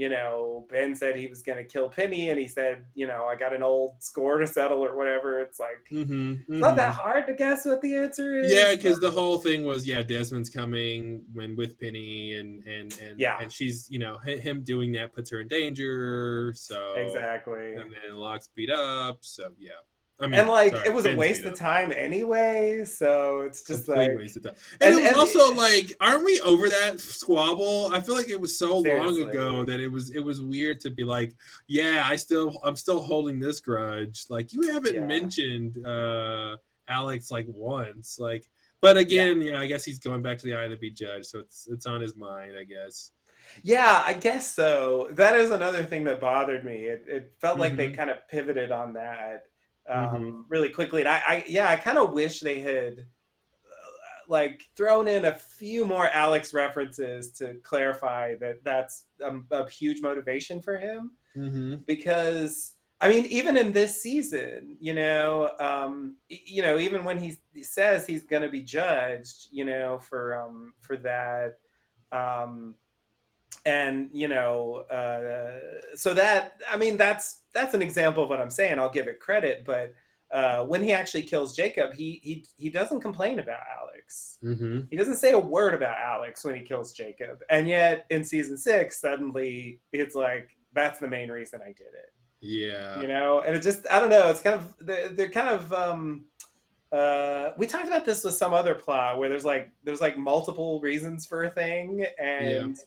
you know Ben said he was going to kill Penny and he said you know I got an old score to settle or whatever it's like Mhm, it's not that mhm. hard to guess what the answer is Yeah, because the whole thing was yeah, Desmond's coming when with Penny, and and and Yeah. and she's you know him doing that puts her in danger. So exactly and then Locke's beat up. So yeah, I mean, and like sorry, it was a waste of time anyway so it's just Complete like waste of time. And, and- it was and- also like, aren't we over that squabble? I feel like it was so Seriously. long ago that it was it was weird to be like, yeah, I still I'm still holding this grudge. Like you haven't Yeah. mentioned uh Alex like once. Like but again, yeah. I guess he's going back to the eye to be judged, so it's it's on his mind, I guess. Yeah, I guess so. That is another thing that bothered me. It, it felt like they Mhm. kind of pivoted on that um, Mhm. really quickly, and I, I yeah, I kind of wish they had uh, like thrown in a few more Alex references to clarify that that's a, a huge motivation for him Mm-hmm. because I mean, even in this season, you know, um, you know, even when he, he says he's going to be judged, you know, for um, for that, um, and you know, uh, so that I mean, that's that's an example of what I'm saying. I'll give it credit, but uh, when he actually kills Jacob, he he he doesn't complain about Alex. Mm-hmm. He doesn't say a word about Alex when he kills Jacob, and yet in season six, suddenly it's like that's the main reason I did it Yeah. you know and it just i don't know it's kind of they're, they're kind of um uh we talked about this with some other plot where there's like there's like multiple reasons for a thing and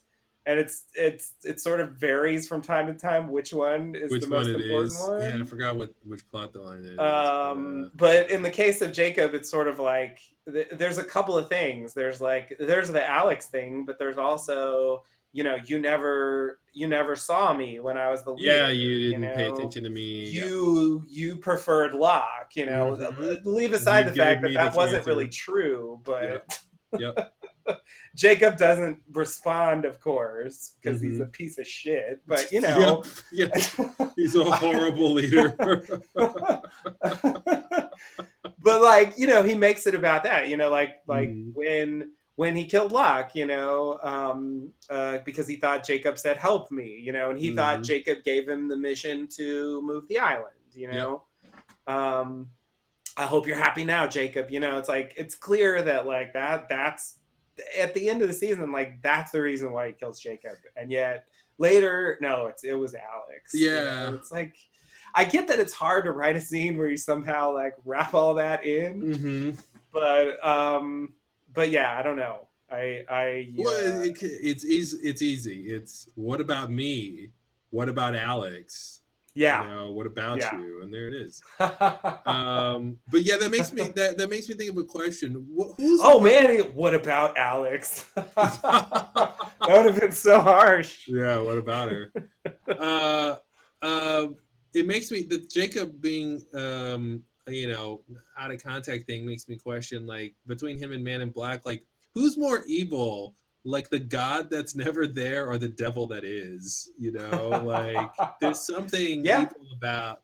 and it's it's it sort of varies from time to time which one is Which the one most it important is? one Yeah, I forgot what which plot the line is. um but in the case of jacob it's sort of like th- there's a couple of things there's like there's the alex thing but there's also you know you never you never saw me when i was the leader, yeah, you didn't pay know? attention to me. yeah. you you preferred Locke, you know. Mhm. Leave aside You the fact that that wasn't really true, but Yep. (laughs) Jacob doesn't respond, of course, because he's Mm-hmm. a piece of shit. But you (laughs) know, Yep. Yeah. He's a horrible leader. (laughs) but like you know, he makes it about that. You know, like like Mm-hmm. when when he killed Locke, you know, um, uh, because he thought Jacob said "help me," you know, and he thought Mhm. Jacob gave him the mission to move the island. You know, um, I hope you're happy now, Jacob. You know, it's like it's clear that like that that's at the end of the season, like that's the reason why he kills Jacob, and yet later, no, it's it was Alex. you know? Yeah. it's like I get that it's hard to write a scene where you somehow like wrap all that in, mm-hmm. but um, but yeah, I don't know. I I Well, uh, it, it's easy. It's easy. It's what about me? What about Alex? Yeah. You know, what about Yeah. you? And there it is. (laughs) um, but yeah, that makes me that, that makes me think of a question. Oh man, what about Alex? (laughs) that would have been so harsh. Yeah, what about her? uh, uh, it makes me the Jacob being um, you know out of contact thing makes me question like between him and Man in Black, like who's more evil, like the god that's never there or the devil that is? You know, like (laughs) there's something Yeah. evil about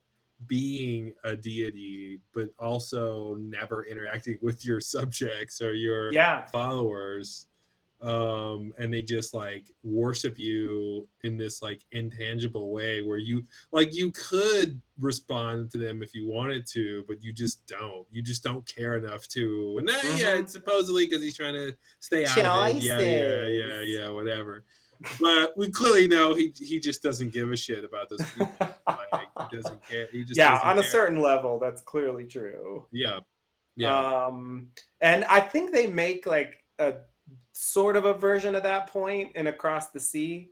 being a deity, but also never interacting with your (laughs) subjects or your Yeah. followers um and they just like worship you in this like intangible way where you like you could respond to them if you wanted to but you just don't. You just don't care enough to and then, yeah it's supposedly because he's trying to stay out of it. Yeah yeah yeah yeah whatever. But we clearly know he he just doesn't give a shit about those people. (laughs) Like he doesn't care. He just yeah, on a certain level, that's clearly true. yeah yeah. Um, and I think they make like a sort of a version of that point in Across the Sea.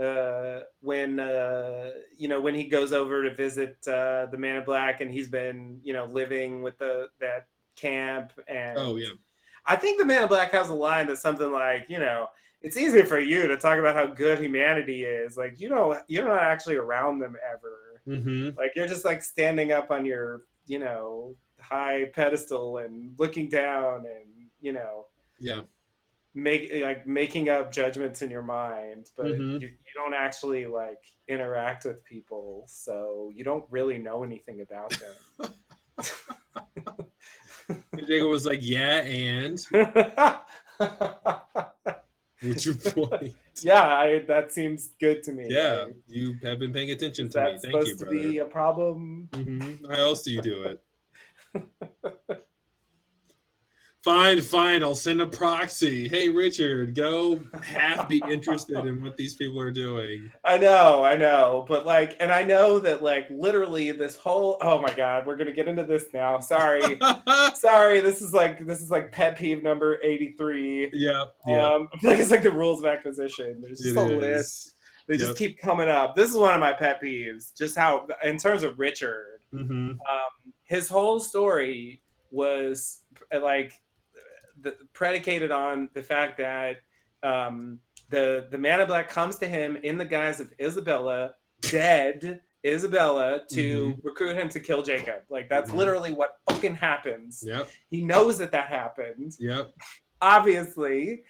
Uh, when uh, you know when he goes over to visit uh, the Man in Black, and he's been you know living with the that camp, and oh yeah I think the Man in Black has a line that's something like, you know, it's easy for you to talk about how good humanity is. Like, you know, you're not actually around them ever. mm-hmm. Like, you're just like standing up on your, you know, high pedestal and looking down and, you know, yeah make like making up judgments in your mind, but Mhm. you, you don't actually like interact with people. So you don't really know anything about them. (laughs) (laughs) Jacob was like yeah and (laughs) what's your point yeah, I, that seems good to me. Yeah, Like, you have been paying attention to me. that Thank you, supposed to be a problem? Mhm. How else do you do it? Fine, fine. I'll send a proxy. Hey, Richard, go half be interested in what these people are doing. I know, I know, but like, and I know that like literally this whole oh my god, we're gonna get into this now. Sorry, (laughs) sorry. This is like this is like pet peeve number eighty three. Yeah, yeah. Um, I feel like it's like the rules of acquisition. There's just It a is. list. They Yep. just keep coming up. This is one of my pet peeves. Just how, in terms of Richard, Mhm. um, his whole story was like the, predicated on the fact that um, the the man in black comes to him in the guise of Isabella, dead Isabella, to recruit him to kill Jacob. Like that's Mhm. literally what fucking happens. Yep, He knows that that happened yep. obviously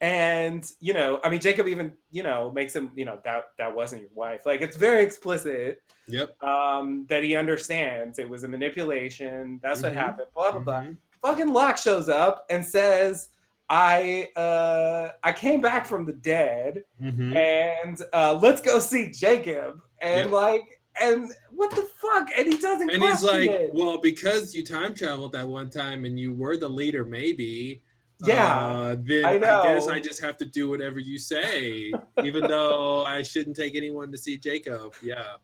and you know i mean jacob even you know makes him you know that that wasn't your wife like it's very explicit Yep. um that he understands it was a manipulation that's Mhm. what happened blah blah blah Mhm. Fucking locke shows up and says i uh i came back from the dead Mhm. and uh let's go see jacob and like and what the fuck and he doesn't And he's like, it. well, because you time traveled that one time and you were the leader, maybe. Yeah, uh, then I I, guess. I just have to do whatever you say, even though I shouldn't take anyone to see Jacob. Yeah,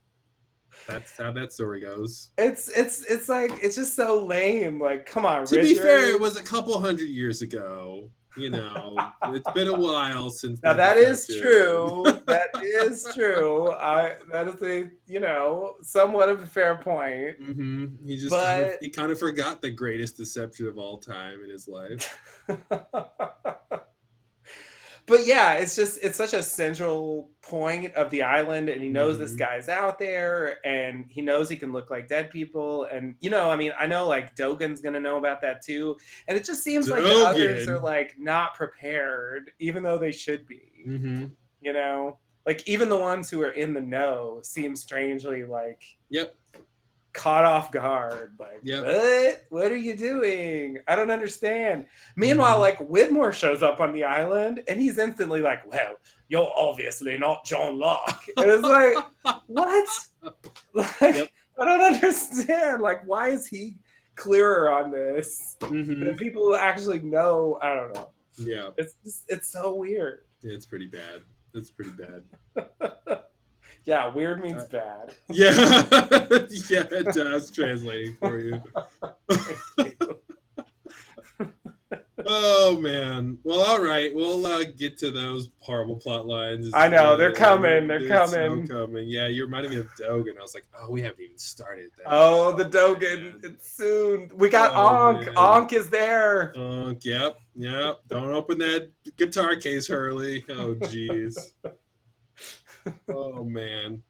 that's how that story goes. it's it's it's like it's just so lame like come on To be fair, it was a couple hundred years ago. You know, it's been a while since. Now that is happened. true. That is true. I that is a you know somewhat of a fair point. Mm-hmm. He just kind of, he kind of forgot the greatest deception of all time in his life. (laughs) But yeah, it's just it's such a central point of the island, and he knows this Mhm. guy's out there, and he knows he can look like dead people, and you know, I mean, I know like Dogen's gonna know about that too, and it just seems like the others are like not prepared, even though they should be. Mm-hmm. You know, like even the ones who are in the know seem strangely like Yep. Caught off guard. Like, Yep. what? What are you doing? I don't understand. Meanwhile, Mhm. like Widmore shows up on the island and he's instantly like, Well, you're obviously not John Locke. (laughs) And it's like, what? (laughs) Like, I don't understand. Like, why is he clearer on this? Mhm. Than people who actually know. I don't know. Yeah, It's just, it's so weird. it's pretty bad. It's pretty bad. (laughs) Yeah, weird Uh, means bad. (laughs) Yeah, (laughs) yeah, it does translating for you. (laughs) oh man. Well, all right. We'll uh, get to those horrible plot lines. I know, they're Uh, coming, they're it's so coming. coming. Yeah, you reminded me of Dogen. I was like, oh, we haven't even started that. Oh, the Dogen. It's soon. We got Oh, Ankh. man. Ankh is there. Uh, yep, yep. Don't open that guitar case, Hurley. Oh, jeez. Oh man.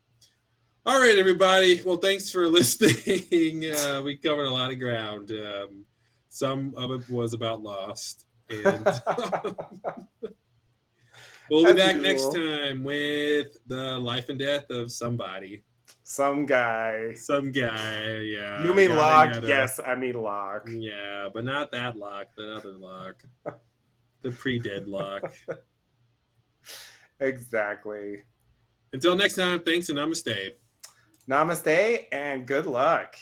All right, everybody. Well, thanks for (laughs) listening. Uh, we covered a lot of ground. Um, some of it was about Lost. And (laughs) we'll be As back next time with the life and death of somebody. Some guy. Some guy. Yeah. You mean Locke? yada. Yes, I mean Locke. Yeah, but not that Locke. The other Locke. the pre-dead Locke. (laughs) Exactly. Until next time, thanks and namaste. Namaste and good luck.